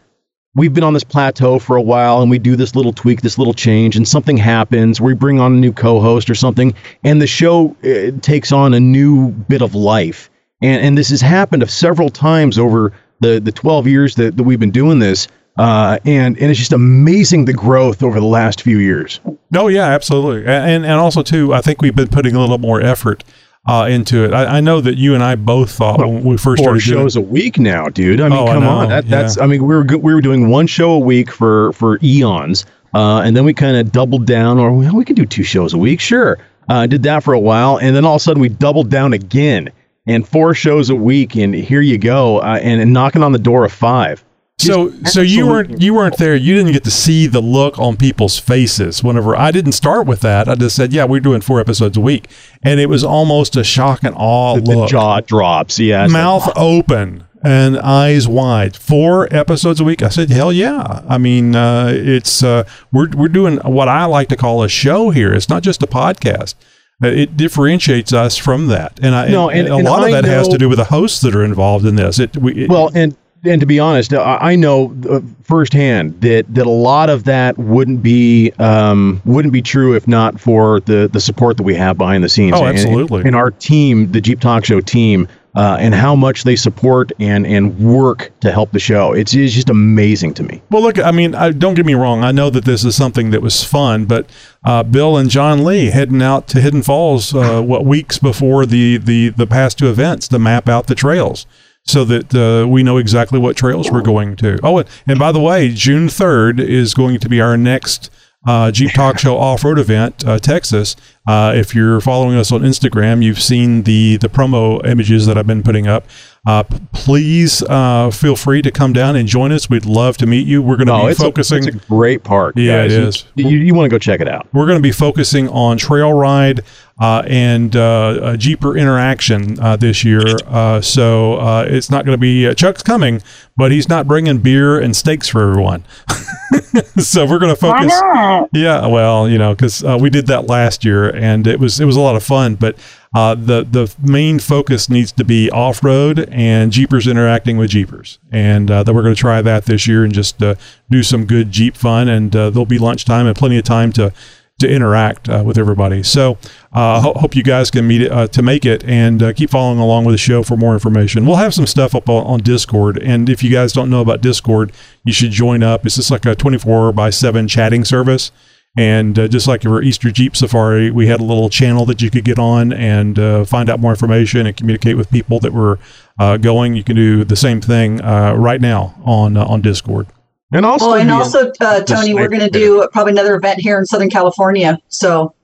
Speaker 3: We've been on this plateau for a while, and we do this little tweak, this little change, and something happens. We bring on a new co-host or something, and the show uh, takes on a new bit of life. And and this has happened several times over the the 12 years that, that we've been doing this. Uh, and and it's just amazing the growth over the last few years.
Speaker 1: Oh yeah, absolutely, and and also too, I think we've been putting a little more effort uh, into it. I, I know that you and I both thought when we first
Speaker 3: Four
Speaker 1: started doing
Speaker 3: shows a week now, dude. I mean,
Speaker 1: Oh,
Speaker 3: come
Speaker 1: know,
Speaker 3: on. That, That's.
Speaker 1: yeah.
Speaker 3: I mean, we were we were doing one show a week for for eons, uh, and then we kind of doubled down, or well, we can do two shows a week, sure. Uh, did that for a while, and then all of a sudden we doubled down again, and four shows a week, and here you go, uh, and, and knocking on the door of five.
Speaker 1: So so you weren't you weren't there. You didn't get to see the look on people's faces whenever I didn't start with that. I just said, "Yeah, we're doing four episodes a week," and it was almost a shock and awe
Speaker 3: The, the
Speaker 1: look,
Speaker 3: jaw drops, yeah. it's like,
Speaker 1: mouth open and eyes wide. Four episodes a week. I said, "Hell yeah!" I mean, uh, it's uh, we're we're doing what I like to call a show here. It's not just a podcast. Uh, It differentiates us from that, and I
Speaker 3: No,
Speaker 1: and,
Speaker 3: and-
Speaker 1: a
Speaker 3: and
Speaker 1: lot of
Speaker 3: I
Speaker 1: that has to do with the hosts that are involved in this. It, we, it
Speaker 3: well, and and to be honest, I, I know uh, firsthand that that a lot of that wouldn't be um, wouldn't be true if not for the the support that we have behind the scenes.
Speaker 1: Oh,
Speaker 3: And-
Speaker 1: absolutely.
Speaker 3: And, our team, the Jeep Talk Show team. Uh, and how much they support and and work to help the show. It's, it's just amazing to me.
Speaker 1: Well, look, I mean, I, don't get me wrong. I know that this is something that was fun, but uh, Bill and John Lee heading out to Hidden Falls, uh, what weeks before the, the the past two events to map out the trails, so that uh, we know exactly what trails we're going to. Oh, and, by the way, June third is going to be our next. Uh, Jeep Talk Show off-road event, uh, Texas. Uh, if you're following us on Instagram, you've seen the the promo images that I've been putting up. Uh, please uh, feel free to come down and join us. We'd love to meet you. We're going to
Speaker 3: Oh,
Speaker 1: be
Speaker 3: it's
Speaker 1: focusing.
Speaker 3: A, it's a great park.
Speaker 1: Yeah,
Speaker 3: guys.
Speaker 1: it
Speaker 3: You- You, you, want to go check it out.
Speaker 1: We're going to be focusing on trail ride uh, and uh, uh, Jeeper interaction uh, this year. Uh, so uh, it's not going to be uh, Chuck's coming, but he's not bringing beer and steaks for everyone. (laughs) so we're going to
Speaker 2: Why
Speaker 1: focus.
Speaker 2: not?
Speaker 1: Yeah, well, you know, because uh, we did that last year, and it was it was a lot of fun. But uh, the the main focus needs to be off road and Jeepers interacting with Jeepers, and uh, then we're going to try that this year and just uh, do some good Jeep fun. And uh, there'll be lunchtime and plenty of time to to interact uh, with everybody. So uh, ho- hope you guys can meet it to make it and keep following along with the show for more information. We'll have some stuff up on, on Discord, and if you guys don't know about Discord, you should join up. It's just like a 24 by 7 chatting service. And uh, just like for Easter Jeep Safari, we had a little channel that you could get on and uh, find out more information and communicate with people that were uh, going. You can do the same thing uh, right now on uh, on Discord.
Speaker 3: And also,
Speaker 8: Oh, and also, uh, Tony, we're going to do probably another event here in Southern California. So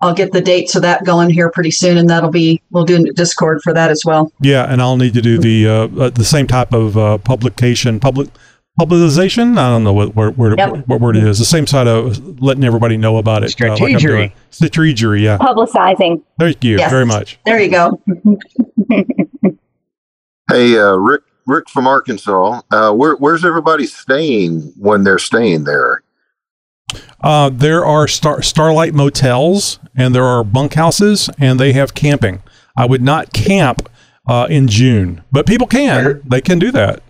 Speaker 8: I'll get the dates of that going here pretty soon, and that'll be we'll do Discord for that as well.
Speaker 1: Yeah, and I'll need to do the uh, uh, the same type of uh, publication, public publicization. I don't know what word, word
Speaker 8: Yep.
Speaker 1: what word it is. The same side of letting everybody know about it. uh, like I'm
Speaker 3: Strategery.
Speaker 1: doing. Strategery, yeah.
Speaker 2: Publicizing.
Speaker 1: Thank you
Speaker 8: Yes.
Speaker 1: very much.
Speaker 8: There you go. (laughs)
Speaker 14: Hey, uh, Rick, Rick from Arkansas. Uh, where, where's everybody staying when they're staying there?
Speaker 1: Uh, there are star- Starlight motels and there are bunkhouses and they have camping. I would not camp uh, in June, but people can. They can do that.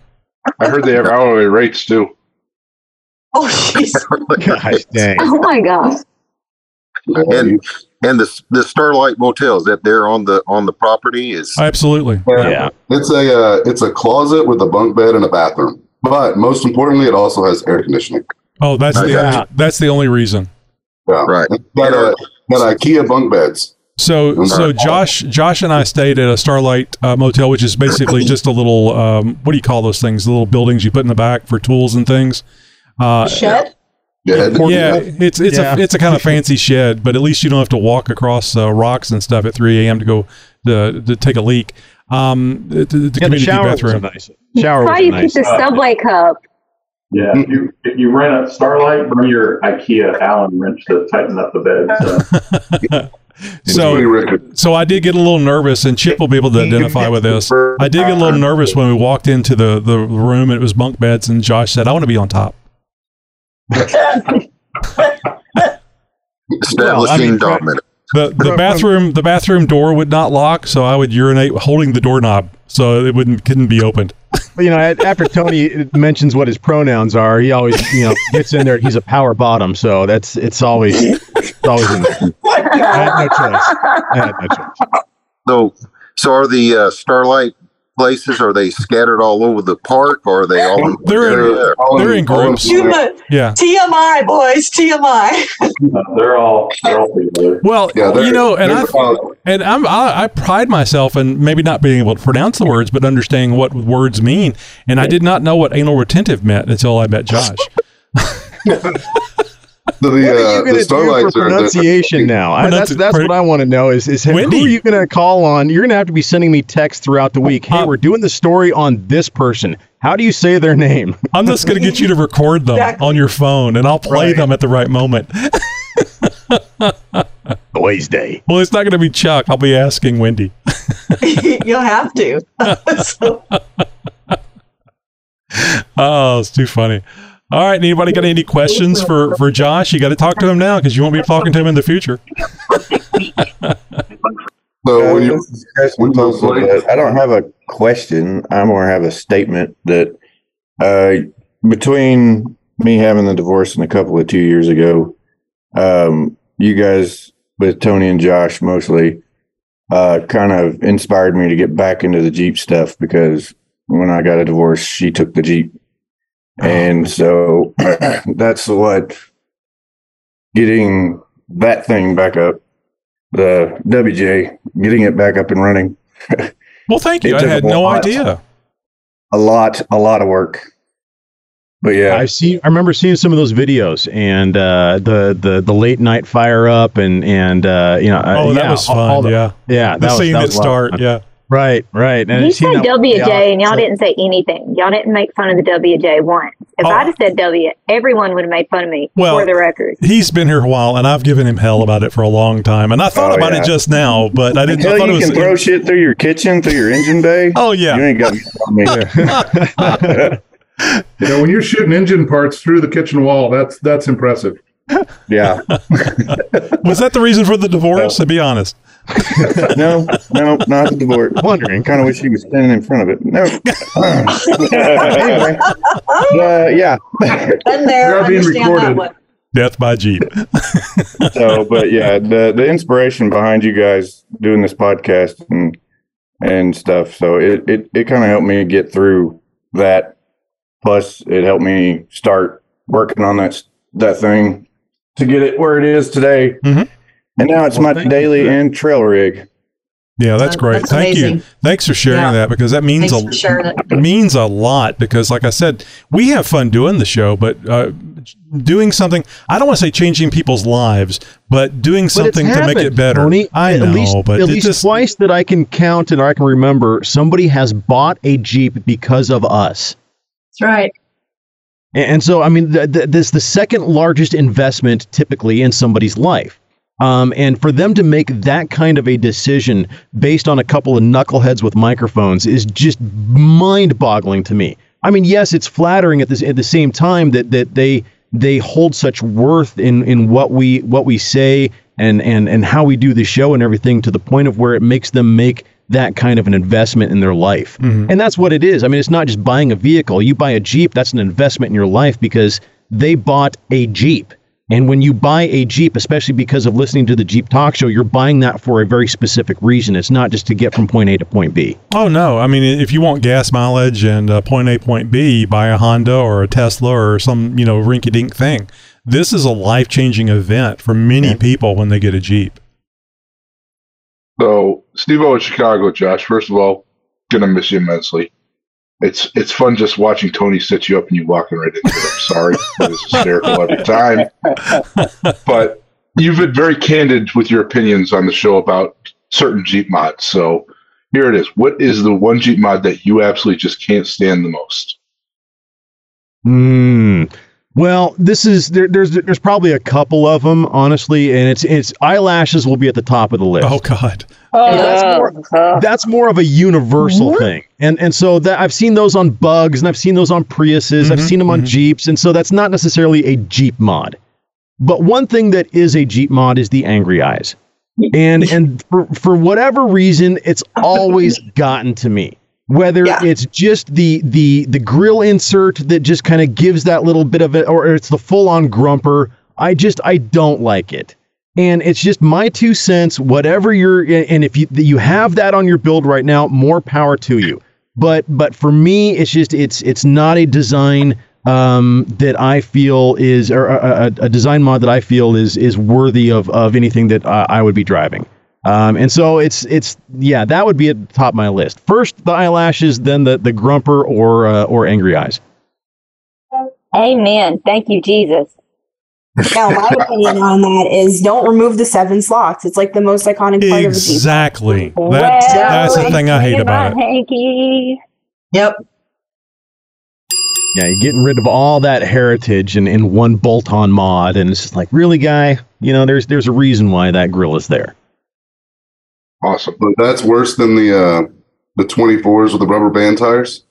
Speaker 7: I heard they have hourly rates too. (laughs)
Speaker 8: Oh, jeez.
Speaker 3: Gosh dang.
Speaker 2: Oh my gosh.
Speaker 14: and and the the Starlight Motels that they're on the on the property is
Speaker 1: Absolutely.
Speaker 3: Yeah.
Speaker 9: It's a uh, it's a closet with a bunk bed and a bathroom. But most importantly, it also has air conditioning.
Speaker 1: Oh, that's the
Speaker 3: Yeah.
Speaker 1: that's the only reason.
Speaker 9: Yeah.
Speaker 14: right.
Speaker 9: It's got, a, got IKEA bunk beds.
Speaker 1: So, so Josh, Josh and I stayed at a Starlight uh, Motel, which is basically just a little, um, what do you call those things? The little buildings you put in the back for tools and things. Uh,
Speaker 8: Shed?
Speaker 9: Yeah.
Speaker 1: yeah, it's it's
Speaker 3: Yeah.
Speaker 1: a it's a kind of fancy shed, but at least you don't have to walk across uh, rocks and stuff at 3 a.m. to go to, to take a leak. Um, the, the, the
Speaker 3: Yeah, the
Speaker 1: community
Speaker 3: shower was a
Speaker 1: bathroom.
Speaker 3: nice. Shower
Speaker 2: That's why you
Speaker 3: nice.
Speaker 2: keep the subway cup.
Speaker 15: Yeah, if you, if you rent a Starlight, bring your IKEA Allen wrench to tighten up the bed. So. (laughs)
Speaker 1: So, so I did get a little nervous, and Chip will be able to identify with this. I did get a little nervous when we walked into the, the room and it was bunk beds, and Josh said, "I want to be on top." (laughs)
Speaker 14: Establishing dominance.
Speaker 1: The the bathroom the bathroom door would not lock, so I would urinate holding the doorknob, so it wouldn't couldn't be opened.
Speaker 3: But, you know, after Tony mentions what his pronouns are, he always, you know, gets in there. He's a power bottom, so that's it's always it's always in there. I had no choice. I had no choice.
Speaker 14: So, so are the uh, Starlight places? Are they scattered all over the park, or are they all? in
Speaker 1: They're in-
Speaker 14: area?
Speaker 1: they're in groups.
Speaker 8: Too much.
Speaker 1: Yeah.
Speaker 8: TMI, boys. TMI.
Speaker 15: they're all they're all together.
Speaker 1: Well,
Speaker 15: Yeah, they're-
Speaker 1: you know, and I and I'm, I, I pride myself in maybe not being able to pronounce the words, but understanding what words mean. And I did not know what anal retentive meant until I met Josh. (laughs)
Speaker 9: The,
Speaker 3: What are you
Speaker 9: uh,
Speaker 3: going
Speaker 9: the
Speaker 3: to do for
Speaker 9: are the-
Speaker 3: pronunciation now? I, that's
Speaker 1: Pronunci-
Speaker 3: that's what I want to know. Is is who are you going to call on? You're going to have to be sending me texts throughout the week. Hey, we're doing the story on this person. How do you say their name? (laughs)
Speaker 1: I'm just going to get you to record them on your phone, and I'll play them at the right moment. (laughs)
Speaker 3: Boys Day.
Speaker 1: Well, it's not going to be Chuck. I'll be asking Wendy. (laughs)
Speaker 8: You'll have to. So-
Speaker 1: Oh, it's too funny. All right, anybody got any questions for for Josh? You got to talk to him now because you won't be talking to him in the future. (laughs)
Speaker 9: So when you
Speaker 16: of it. I don't have a question. I more have a statement that uh, between me having the divorce and a couple of two years ago, um, you guys with Tony and Josh mostly uh, kind of inspired me to get back into the Jeep stuff because when I got a divorce, she took the Jeep. And so (clears throat) (clears throat) that's what getting that thing back up, the WJ, getting it back up and running. (laughs)
Speaker 1: Well, thank you. I had no
Speaker 16: lot.
Speaker 1: idea.
Speaker 16: A lot, a lot of work. But yeah,
Speaker 3: I see. I remember seeing some of those videos and uh, the the the late night fire up and and uh, you know. uh,
Speaker 1: Oh, that
Speaker 3: yeah,
Speaker 1: was fun,
Speaker 3: all the-
Speaker 1: yeah.
Speaker 3: yeah.
Speaker 1: The
Speaker 3: that was-
Speaker 1: scene
Speaker 3: that
Speaker 1: that
Speaker 3: was a lot
Speaker 1: start, yeah.
Speaker 3: Right, right. And
Speaker 2: You said WJ and y'all
Speaker 3: so-
Speaker 2: didn't say anything. Y'all didn't make fun of the WJ once. If I'd have said W, everyone would have made fun of me
Speaker 1: Well,
Speaker 2: for the record.
Speaker 1: He's been here a while, and I've given him hell about it for a long time. And I thought
Speaker 16: Oh,
Speaker 1: about
Speaker 16: yeah.
Speaker 1: it just now, but I didn't. I thought
Speaker 16: you
Speaker 1: it was.
Speaker 16: can throw shit through your kitchen, through your engine bay. (laughs)
Speaker 1: Oh yeah,
Speaker 16: you ain't got me. (laughs) (laughs)
Speaker 6: You know, when you're shooting engine parts through the kitchen wall, that's that's impressive.
Speaker 16: Yeah. (laughs)
Speaker 1: was that the reason for the divorce? To be honest. (laughs)
Speaker 16: no, no, not the divorce.
Speaker 3: Wondering.
Speaker 16: Kind of wish he was standing in front of it. No. (laughs) anyway, uh, yeah.
Speaker 8: Been there.
Speaker 16: You're being
Speaker 8: Understand that
Speaker 16: recorded.
Speaker 8: one.
Speaker 1: Death by Jeep.
Speaker 16: so, but yeah, the the inspiration behind you guys doing this podcast and and stuff. So it it it kind of helped me get through that. Plus, it helped me start working on that that thing to get it where it is today.
Speaker 1: Mm-hmm.
Speaker 16: And now it's my daily and trail rig.
Speaker 1: Yeah, that's great.
Speaker 16: that's
Speaker 1: Thank you. Thanks for sharing
Speaker 16: Yeah.
Speaker 1: that because that means
Speaker 8: Thanks
Speaker 1: a
Speaker 8: for sharing it.
Speaker 1: it (clears throat) means a lot because like I said, we have fun doing the show, but uh, doing something I don't want to say changing people's lives, but doing
Speaker 3: But
Speaker 1: something to make it better.
Speaker 3: Tony.
Speaker 1: I
Speaker 3: at
Speaker 1: know,
Speaker 3: least,
Speaker 1: but
Speaker 3: at
Speaker 1: it
Speaker 3: least
Speaker 1: just
Speaker 3: twice that I can count and I can remember, somebody has bought a Jeep because of us.
Speaker 8: That's right.
Speaker 3: And, so, I mean, th- th- this the second largest investment typically in somebody's life. Um, and for them to make that kind of a decision based on a couple of knuckleheads with microphones is just mind-boggling to me. I mean, yes, it's flattering at this at the same time that that they they hold such worth in in what we what we say and and and how we do the show and everything to the point of where it makes them make that kind of an investment in their life. And that's what it is. I mean, it's not just buying a vehicle. You buy a Jeep, that's an investment in your life because they bought a Jeep. And when you buy a Jeep, especially because of listening to the Jeep Talk Show, you're buying that for a very specific reason. It's not just to get from point A to point B.
Speaker 1: Oh no! I mean, if you want gas mileage and uh, point A, point B, buy a Honda or a Tesla or some you know rinky-dink thing. This is a life-changing event for many people when they get a Jeep.
Speaker 7: So, Steve O in Chicago, Josh, first of all, gonna miss you immensely. It's it's fun just watching Tony set you up and you walking right into it. I'm sorry. (laughs) it is hysterical every time. But you've been very candid with your opinions on the show about certain Jeep mods. So here it is. What is the one Jeep mod that you absolutely just can't stand the most?
Speaker 3: Hmm. Well, this is there, there's there's probably a couple of them, honestly, and it's it's eyelashes will be at the top of the list.
Speaker 1: Oh God.
Speaker 3: And that's more, that's more of a universal thing, and and so that I've seen those on bugs, and I've seen those on Priuses, I've
Speaker 1: Mhm,
Speaker 3: seen them on Jeeps, and so that's not necessarily a Jeep mod. But one thing that is a Jeep mod is the angry eyes, and and for for whatever reason, it's always (laughs) gotten to me. Whether it's just the the the grill insert that just kind of gives that little bit of it, or it's the full on grumper, I just I don't like it. And it's just my two cents. Whatever you're, and if you you have that on your build right now, more power to you. But but for me, it's just it's it's not a design um, that I feel is or a, a, a design mod that I feel is is worthy of of anything that I, I would be driving. Um, and so it's it's yeah that would be at the top of my list. First the eyelashes, then the the grumper or uh, or angry eyes.
Speaker 2: Amen. Thank you, Jesus.
Speaker 17: Now, my (laughs) opinion on that is don't remove the seven slots. It's like the most iconic part of the Jeep.
Speaker 1: Exactly. That's that's the thing I hate about it.
Speaker 2: Hanky.
Speaker 8: Yep.
Speaker 3: Yeah, you're getting rid of all that heritage in, in one bolt-on mod, and it's just like, really, guy? You know, there's there's a reason why that grill is there.
Speaker 7: Awesome.
Speaker 9: But that's worse than the uh, the 24s with the rubber band tires.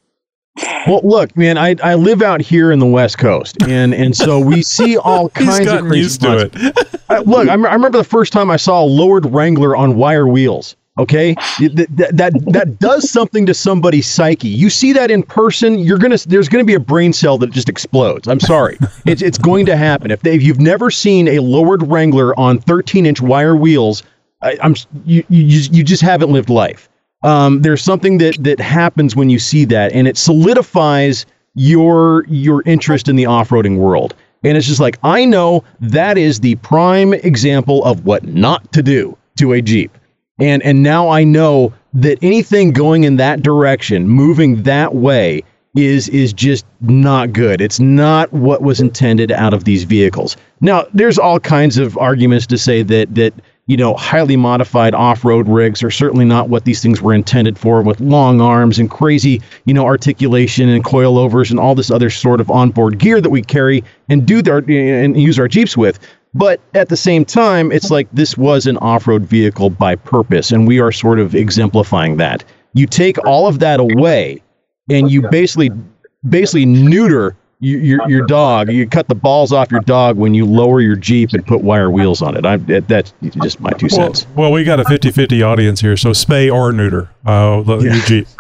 Speaker 3: Well, look, man, I, I live out here in the West Coast, and and so we see (laughs) all
Speaker 1: He's
Speaker 3: kinds of
Speaker 1: gotten
Speaker 3: crazy
Speaker 1: used to it.
Speaker 3: Uh, look, (laughs) I, remember the first time I saw a lowered Wrangler on wire wheels. Okay, that, that that that does something to somebody's psyche. You see that in person, you're gonna there's gonna be a brain cell that just explodes. I'm sorry, it's it's going to happen. If, they, if you've never seen a lowered Wrangler on 13 inch wire wheels, I, I'm you, you just- you just haven't lived life. Um, there's something that that happens when you see that, and it solidifies your your interest in the off-roading world. And it's just like I know that is the prime example of what not to do to a Jeep. And and now I know that anything going in that direction, moving that way is is just not good. It's not what was intended out of these vehicles. Now, there's all kinds of arguments to say that that you know, highly modified off-road rigs are certainly not what these things were intended for with long arms and crazy, you know, articulation and coilovers and all this other sort of onboard gear that we carry and do our and use our Jeeps with. But at the same time, it's like this was an off-road vehicle by purpose and we are sort of exemplifying that. You take all of that away and you basically basically neuter your, your, your dog. You cut the balls off your dog when you lower your Jeep and put wire wheels on it. I, that's just my two cents.
Speaker 1: well, we got a 50-50 audience here, so spay or neuter. Uh, the your Jeep. (laughs)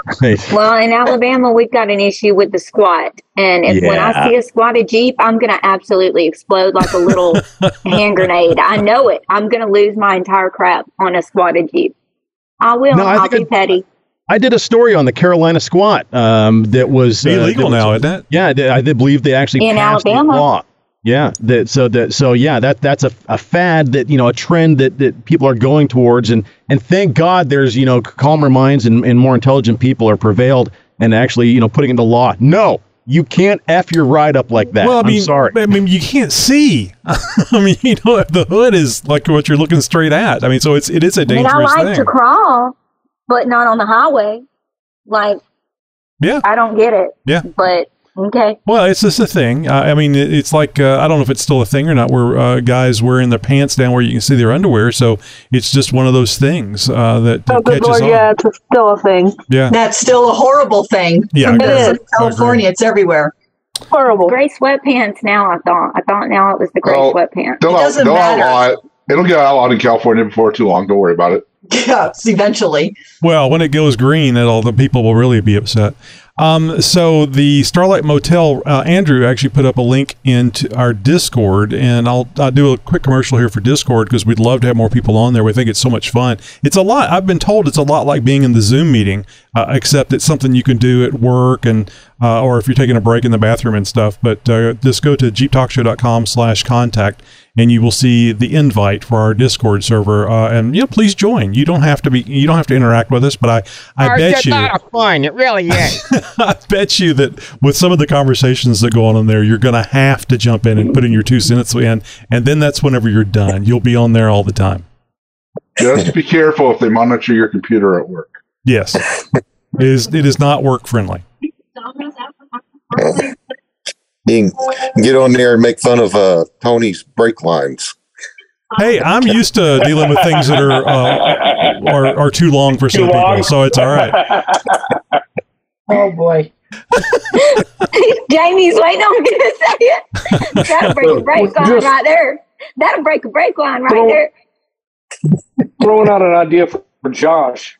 Speaker 2: Well, in Alabama, we've got an issue with the squat. And if, when I see a squatted Jeep, I'm going to absolutely explode like a little (laughs) hand grenade. I know it. I'm going to lose my entire crap on a squatted Jeep. I will.
Speaker 3: No, I
Speaker 2: I'll
Speaker 3: think
Speaker 2: be petty.
Speaker 3: I did a story on the Carolina squat um, that was uh,
Speaker 1: Illegal
Speaker 3: that was-
Speaker 1: now, isn't it?
Speaker 3: Yeah, I did- I did believe they actually
Speaker 2: In
Speaker 3: passed the
Speaker 2: Alabama.
Speaker 3: law. Yeah, that so that so yeah, that that's a, a fad that you know a trend that, that people are going towards, and and thank God there's you know calmer minds and, and more intelligent people are prevailed and actually you know putting into law. No, you can't f your ride up like that.
Speaker 1: Well, I
Speaker 3: I'm
Speaker 1: mean,
Speaker 3: sorry.
Speaker 1: I mean, you can't see. (laughs) I mean, you know, the hood is like what you're looking straight at. I mean, so it's it is a
Speaker 2: I mean,
Speaker 1: dangerous
Speaker 2: I like
Speaker 1: thing.
Speaker 2: to crawl, but not on the highway. Like,
Speaker 1: Yeah.
Speaker 2: I don't get it.
Speaker 1: Yeah.
Speaker 2: But, okay.
Speaker 1: Well, it's just a thing. Uh, I mean, it- it's like uh, I don't know if it's still a thing or not, where uh, guys wearing their pants down where you can see their underwear. So it's just one of those things uh, that, that
Speaker 8: Oh, good
Speaker 1: catches
Speaker 8: lord,
Speaker 1: on.
Speaker 8: yeah,
Speaker 13: it's still a thing.
Speaker 1: Yeah.
Speaker 8: That's still a horrible thing.
Speaker 1: Yeah,
Speaker 8: From
Speaker 1: I agree.
Speaker 8: Southern
Speaker 1: I agree.
Speaker 8: California, it's everywhere.
Speaker 2: Horrible. Gray sweatpants now, I thought. I thought now it was the gray
Speaker 7: Well,
Speaker 2: sweatpants.
Speaker 7: They'll, out, they'll outlaw it. It'll get outlawed in California before too long. Don't worry about it. (laughs)
Speaker 8: Yes, eventually.
Speaker 1: Well, when it goes green, all the people will really be upset. Um, so the Starlight Motel, uh, Andrew actually put up a link into our Discord, and I'll, I'll do a quick commercial here for Discord because we'd love to have more people on there. We think it's so much fun. It's a lot. I've been told it's a lot like being in the Zoom meeting, uh, except it's something you can do at work and uh, or if you're taking a break in the bathroom and stuff. But uh, just go to jeeptalkshow.com slash contact and you will see the invite for our Discord server. Uh, and you know, please join. You don't have to be. You don't have to interact with us, but I I bet you.
Speaker 18: fun. It really (laughs) is.
Speaker 1: I bet you that with some of the conversations that go on in there, you're going to have to jump in and put in your two cents in, and then that's whenever you're done. You'll be on there all the time.
Speaker 7: Just be careful if they monitor your computer at work.
Speaker 1: Yes, it is. It is not work friendly.
Speaker 16: Yeah,
Speaker 14: You can get on there and make fun of uh, Tony's brake lines.
Speaker 1: Hey, I'm used to dealing with things that are uh, are, are too long for some
Speaker 12: long?
Speaker 1: people, so it's all right. (laughs)
Speaker 13: Oh boy. (laughs)
Speaker 2: Jamie's waiting on me to say it. That'll break a brake line
Speaker 12: Just-
Speaker 2: right there. That'll break a brake line right
Speaker 12: Throw-
Speaker 2: there.
Speaker 12: Throwing out an idea for, for Josh.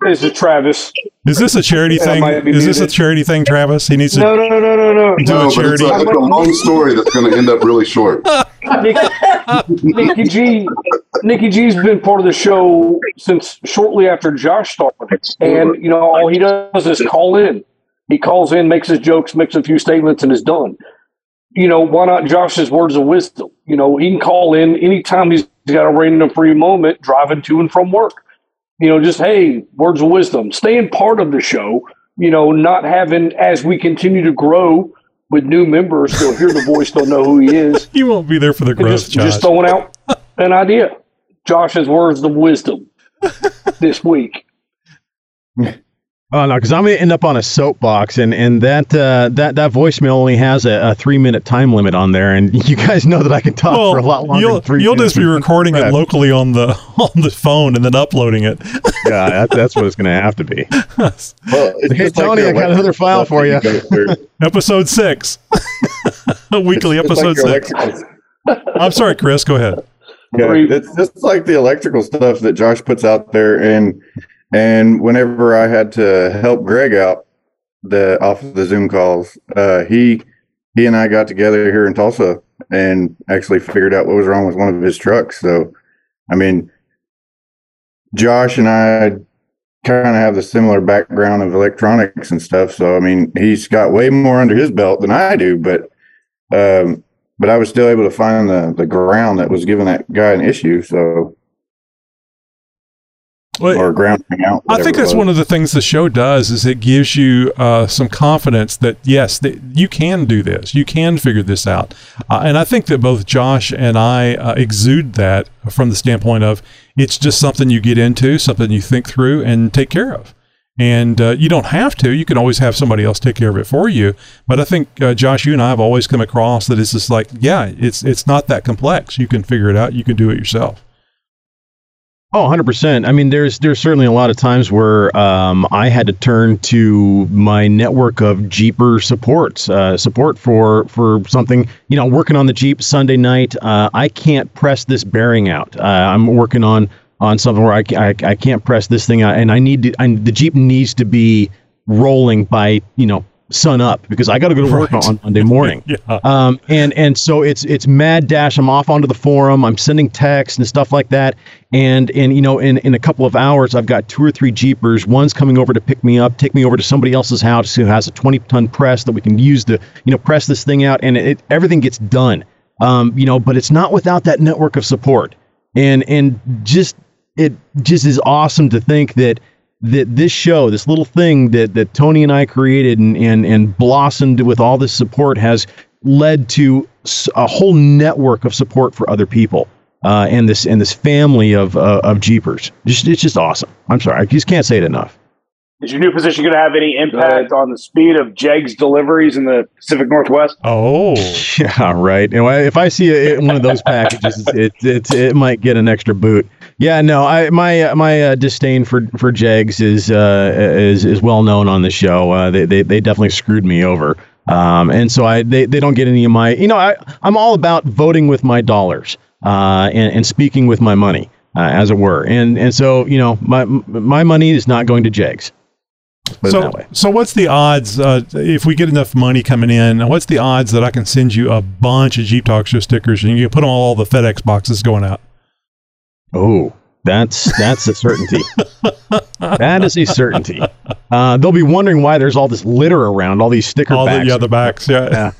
Speaker 12: This is Travis.
Speaker 1: Is this a charity thing?
Speaker 12: might be
Speaker 1: Is this a charity thing, Travis? He needs to
Speaker 12: No, no, no, no, no, no.
Speaker 1: do
Speaker 9: No,
Speaker 1: a
Speaker 9: but it's
Speaker 1: charity.
Speaker 9: a, it's a long story that's going to end up really short. (laughs)
Speaker 12: Nikki, Nikki G, Nikki G's been part of the show since shortly after Josh started, and you know all he does is call in. He calls in, makes his jokes, makes a few statements, and is done. You know why not Josh's words of wisdom? You know he can call in anytime he's got a random free moment driving to and from work. You know, just hey, words of wisdom. Staying part of the show. You know, not having as we continue to grow with new members, they'll hear the voice, they'll know who he is. (laughs)
Speaker 1: You won't be there for the growth,
Speaker 12: just,
Speaker 1: Josh.
Speaker 12: just throwing out an idea. Josh's words of wisdom (laughs) this week. (laughs)
Speaker 3: Oh no, because I'm gonna end up on a soapbox, and and that uh, that that voicemail only has a, a three minute time limit on there, and (laughs) you guys know that I can talk for a lot longer.
Speaker 1: you'll,
Speaker 3: than three
Speaker 1: you'll
Speaker 3: minutes.
Speaker 1: just be recording it (laughs) locally on the (laughs) on the phone and then uploading it.
Speaker 3: yeah, that, that's what it's gonna have to be.
Speaker 16: Well, it's
Speaker 3: Hey
Speaker 16: just like
Speaker 3: Tony, I got another file for you.
Speaker 16: that go through.
Speaker 1: episode six, weekly
Speaker 16: It's just
Speaker 1: episode
Speaker 16: like
Speaker 1: six. I'm sorry, Chris. Go ahead.
Speaker 16: Yeah, it's just like the electrical stuff that Josh puts out there, and and whenever I had to help Greg out the off of the Zoom calls, uh, he he and I got together here in Tulsa and actually figured out what was wrong with one of his trucks. So, I mean, Josh and I kind of have the similar background of electronics and stuff. So, I mean, he's got way more under his belt than I do, but um, but I was still able to find the the ground that was giving that guy an issue. So, or grounding out.
Speaker 1: I think that's one of the things the show does is it gives you uh, some confidence that yes, that you can do this, you can figure this out, uh, and I think that both Josh and I uh, exude that from the standpoint of it's just something you get into, something you think through and take care of. And uh, you don't have to. You can always have somebody else take care of it for you. But I think uh, Josh, you and I have always come across that it's just like, yeah, it's it's not that complex. You can figure it out. You can do it yourself.
Speaker 3: Oh, 100%. I mean, there's there's certainly a lot of times where um, I had to turn to my network of Jeeper supports, uh, support for for something. You know, working on the Jeep Sunday night. Uh, I can't press this bearing out. Uh, I'm working on on something where I, I, I can't press this thing out, and I need to. I, the Jeep needs to be rolling by you know sun up because I got to go to work
Speaker 1: Right.
Speaker 3: on Monday morning. (laughs)
Speaker 1: Yeah.
Speaker 3: Um, and and so it's it's mad dash. I'm off onto the forum. I'm sending texts and stuff like that. And and you know, in in a couple of hours, I've got two or three jeepers. One's coming over to pick me up, take me over to somebody else's house who has a 20 ton press that we can use to you know press this thing out, and it everything gets done. Um, you know, but it's not without that network of support. And and just it just is awesome to think that that this show, this little thing that that Tony and I created and and and blossomed with all this support has led to a whole network of support for other people. Uh, and this and this family of uh, of Jeepers, just it's just awesome. I'm sorry, I just can't say it enough.
Speaker 12: Is your new position going to have any impact on the speed of Jegs deliveries in the Pacific Northwest?
Speaker 1: Oh, (laughs)
Speaker 3: Yeah, right. You know, if I see a, one of those packages, it, it it might get an extra boot. Yeah, no, I my uh, my uh, disdain for for Jegs is uh, is is well known on the show. Uh, they, they they definitely screwed me over. Um, and so I they, they don't get any of my you know I I'm all about voting with my dollars uh, and and speaking with my money uh, as it were. And and so you know my my money is not going to Jegs. Put
Speaker 1: so,
Speaker 3: that way.
Speaker 1: so what's the odds uh, if we get enough money coming in? What's the odds that I can send you a bunch of Jeep Talk Show stickers and you can put on all the FedEx boxes going out?
Speaker 3: Oh, that's that's a certainty. that is a certainty. Uh, they'll be wondering why there's all this litter around, all these sticker
Speaker 1: All the,
Speaker 3: backs.
Speaker 1: yeah, the backs. Yeah.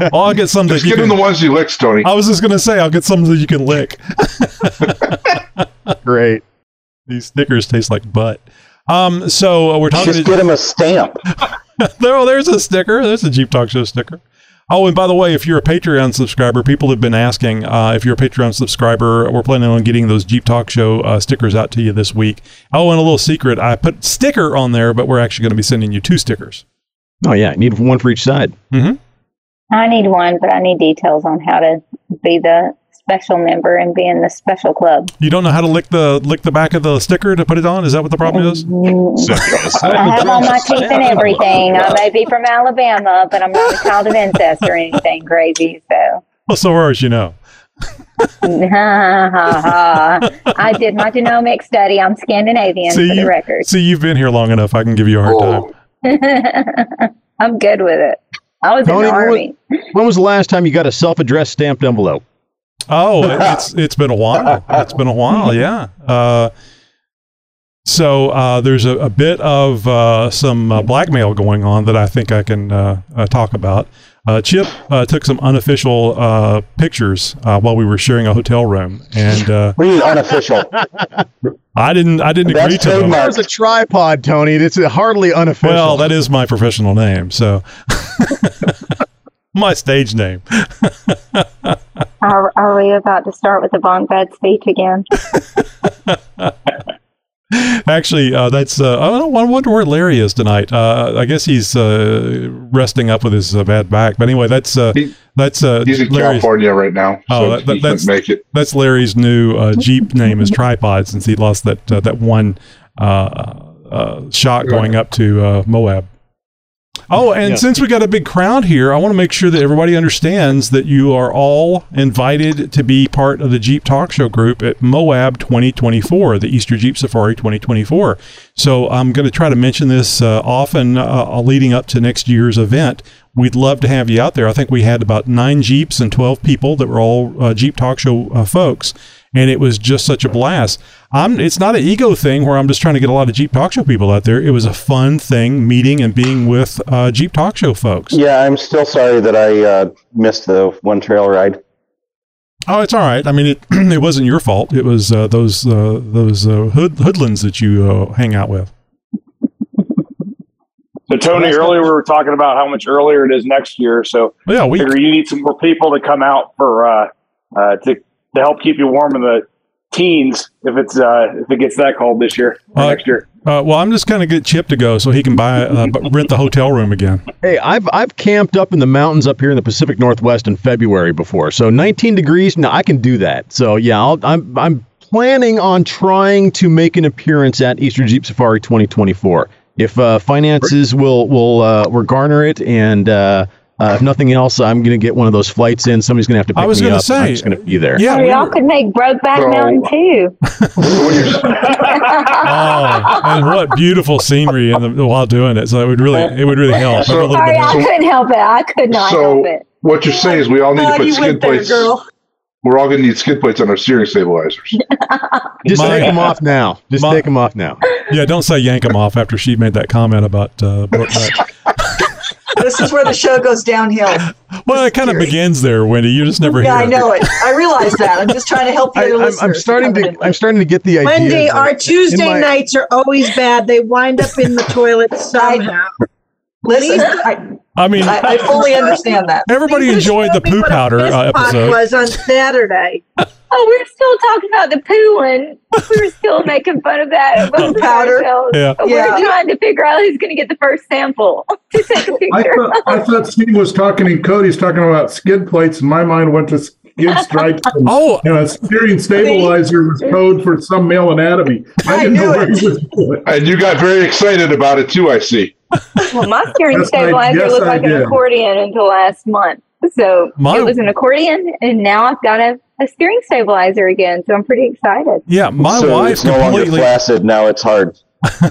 Speaker 1: (laughs) well, I'll get some that
Speaker 7: Just
Speaker 1: you
Speaker 7: get
Speaker 1: can,
Speaker 7: him the ones you lick, Tony.
Speaker 1: I was just going to say, I'll get some that you can lick. (laughs)
Speaker 3: Great.
Speaker 1: These stickers taste like butt. Um, so uh, we're talking.
Speaker 10: Just get him a stamp. (laughs)
Speaker 1: there, oh, there's a sticker. There's a Jeep Talk Show sticker. Oh, and by the way, if you're a Patreon subscriber, people have been asking uh, if you're a Patreon subscriber. We're planning on getting those Jeep Talk Show uh, stickers out to you this week. Oh, and a little secret: I put sticker on there, but we're actually going to be sending you two stickers.
Speaker 3: Oh yeah, I need one for each side.
Speaker 1: Mm-hmm.
Speaker 2: I need one, but I need details on how to be the special member and be in the special club.
Speaker 1: You don't know how to lick the lick the back of the sticker to put it on? Is that what the problem is? Mm-hmm.
Speaker 2: I have all my teeth and everything. I may be from Alabama, but I'm not a child of incest or anything crazy. So,
Speaker 1: Well, so far as you know.
Speaker 2: ha ha ha. I did my genomic study. I'm Scandinavian
Speaker 1: See,
Speaker 2: for the
Speaker 1: you,
Speaker 2: record.
Speaker 1: see, you've been here long enough. I can give you a hard time. (laughs)
Speaker 2: I'm good with it. I was in
Speaker 3: Tony,
Speaker 2: the
Speaker 3: when,
Speaker 2: army.
Speaker 3: was, when was the last time you got a self-addressed stamped envelope?
Speaker 1: Oh, it- (laughs) it's it's been a while. It's been a while, yeah. Uh, so uh, there's a, a bit of uh, some uh, blackmail going on that I think I can uh, uh, talk about. Uh, Chip uh, took some unofficial uh, pictures uh, while we were sharing a hotel room, and uh,
Speaker 10: What do you mean unofficial?
Speaker 1: I didn't I didn't agree to them.
Speaker 3: There's a tripod, Tony. It's hardly unofficial.
Speaker 1: Well, that is my professional name, so (laughs) my stage name. (laughs)
Speaker 2: Are, are we about to start with the bunk bed speech again? (laughs)
Speaker 1: Actually, uh, that's uh, I don't I wonder where Larry is tonight. Uh, I guess he's uh, resting up with his uh, bad back. But anyway, that's uh, that's uh,
Speaker 7: He's in
Speaker 1: Larry's-
Speaker 7: California right now, so
Speaker 1: Oh, that,
Speaker 7: he
Speaker 1: that, that's
Speaker 7: make it.
Speaker 1: that's Larry's new uh, Jeep name is Tripod since he lost that uh, that one uh, uh, shot going up to uh, Moab. Oh, and
Speaker 3: Yeah.
Speaker 1: since we got a big crowd here, I want to make sure that everybody understands that you are all invited to be part of the Jeep Talk Show group at Moab 2024, the Easter Jeep Safari 2024. So I'm going to try to mention this uh, often uh, leading up to next year's event. We'd love to have you out there. I think we had about nine Jeeps and 12 people that were all uh, Jeep Talk Show uh, folks, and it was just such a blast. I'm, it's not an ego thing where I'm just trying to get a lot of Jeep Talk Show people out there. It was a fun thing meeting and being with uh, Jeep Talk Show folks.
Speaker 10: Yeah, I'm still sorry that I uh, missed the one trail ride.
Speaker 1: Oh, it's all right. I mean, it (clears throat) it wasn't your fault. It was uh, those uh, those uh, hood, hoodlums that you uh, hang out with.
Speaker 12: So Tony, earlier we were talking about how much earlier it is next year. So
Speaker 1: yeah, we
Speaker 12: you need some more people to come out for uh, uh, to to help keep you warm in the teens if it's uh, if it gets that cold this year or
Speaker 1: Uh,
Speaker 12: next year.
Speaker 1: Uh, well, I'm just going to get Chip to go so he can buy uh, rent the hotel room again.
Speaker 3: Hey, I've I've camped up in the mountains up here in the Pacific Northwest in February before. So 19 degrees, no, I can do that. So yeah, I'll, I'm I'm planning on trying to make an appearance at Easter Jeep Safari 2024. If uh, finances will will uh, will garner it, and uh, if nothing else, I'm gonna get one of those flights in. Somebody's gonna have to pick
Speaker 1: I was
Speaker 3: me
Speaker 1: gonna
Speaker 3: up. and I'm just gonna be there.
Speaker 1: Yeah,
Speaker 2: Or y'all could make Brokeback
Speaker 7: So-
Speaker 2: Mountain too. (laughs)
Speaker 1: Oh, and what beautiful scenery in the, while doing it. So it would really it would really help.
Speaker 7: So-
Speaker 2: Sorry, I couldn't help it. I could not
Speaker 7: so
Speaker 2: help it.
Speaker 7: what you're saying is we all need to put
Speaker 13: you
Speaker 7: skid
Speaker 13: there,
Speaker 7: plates.
Speaker 13: girl.
Speaker 7: We're all going to need skid plates on our steering stabilizers. (laughs)
Speaker 3: Just
Speaker 1: My-
Speaker 3: take them off now. Just
Speaker 1: My-
Speaker 3: take them off now.
Speaker 1: Yeah, don't say yank them off after she made that comment about uh, Brokeback. (laughs)
Speaker 8: This is where the show goes downhill.
Speaker 1: Well, it kind of begins there, Wendy. You just never
Speaker 8: Yeah,
Speaker 1: hear
Speaker 8: I know it. I realize that. I'm just trying to help the
Speaker 3: I,
Speaker 8: other
Speaker 3: I'm, I'm starting to. I'm starting to get the idea.
Speaker 13: Wendy, our Tuesday
Speaker 3: my-
Speaker 13: nights are always bad. They wind up in the toilet (laughs) somehow.
Speaker 8: Listen, I,
Speaker 1: I mean,
Speaker 8: I, I fully understand that.
Speaker 1: everybody
Speaker 13: You
Speaker 1: enjoyed the poo
Speaker 13: what
Speaker 1: powder
Speaker 13: piss
Speaker 1: uh,
Speaker 13: pot
Speaker 1: episode.
Speaker 13: was on Saturday. (laughs)
Speaker 2: Oh, we're still talking about the pooing. We're still making fun of that. (laughs)
Speaker 8: Poo powder.
Speaker 1: Yeah.
Speaker 2: We're
Speaker 8: Yeah.
Speaker 2: trying to figure out who's going to get the first sample (laughs) to take a
Speaker 6: I
Speaker 2: picture.
Speaker 6: thought, I thought Steve was talking and Cody's talking about skid plates, and my mind went to skid stripes. And,
Speaker 1: Oh,
Speaker 6: and a steering stabilizer was code for some male anatomy. I,
Speaker 8: I
Speaker 6: didn't know
Speaker 8: knew
Speaker 6: where
Speaker 8: it.
Speaker 6: he was going.
Speaker 7: And you got very excited about it too, I see. (laughs)
Speaker 2: Well, my steering
Speaker 6: Yes, I-
Speaker 2: stabilizer
Speaker 6: yes,
Speaker 2: looked
Speaker 6: I
Speaker 2: like an
Speaker 6: did.
Speaker 2: accordion until last month. So
Speaker 1: My-
Speaker 2: it was an accordion, and now I've got a, a steering stabilizer again. So I'm pretty excited.
Speaker 1: yeah. My
Speaker 10: so
Speaker 1: wife
Speaker 10: it's no longer
Speaker 1: completely
Speaker 10: flaccid. Now it's hard. (laughs)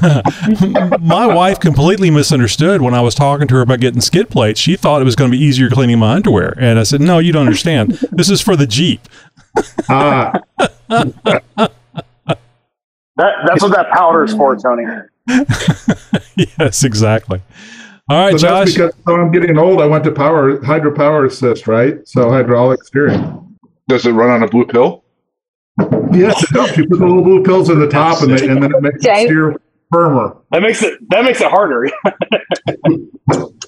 Speaker 1: my wife completely misunderstood when I was talking to her about getting skid plates. She thought it was going to be easier cleaning my underwear, and I said, "No, you don't understand. This is for the Jeep."
Speaker 6: Ah, (laughs)
Speaker 12: That, that's what that powder is for, Tony. (laughs)
Speaker 1: yes, exactly. All right,
Speaker 6: so that's
Speaker 1: Josh.
Speaker 6: because so I'm getting old. I went to power hydro power assist, right? So mm-hmm. hydraulic steering.
Speaker 7: Does it run on a blue pill?
Speaker 6: Yes, it helps. You put the little blue pills in the top, and, they, and then it makes it
Speaker 2: Jay?
Speaker 6: steer firmer.
Speaker 12: That makes it that makes it harder. (laughs)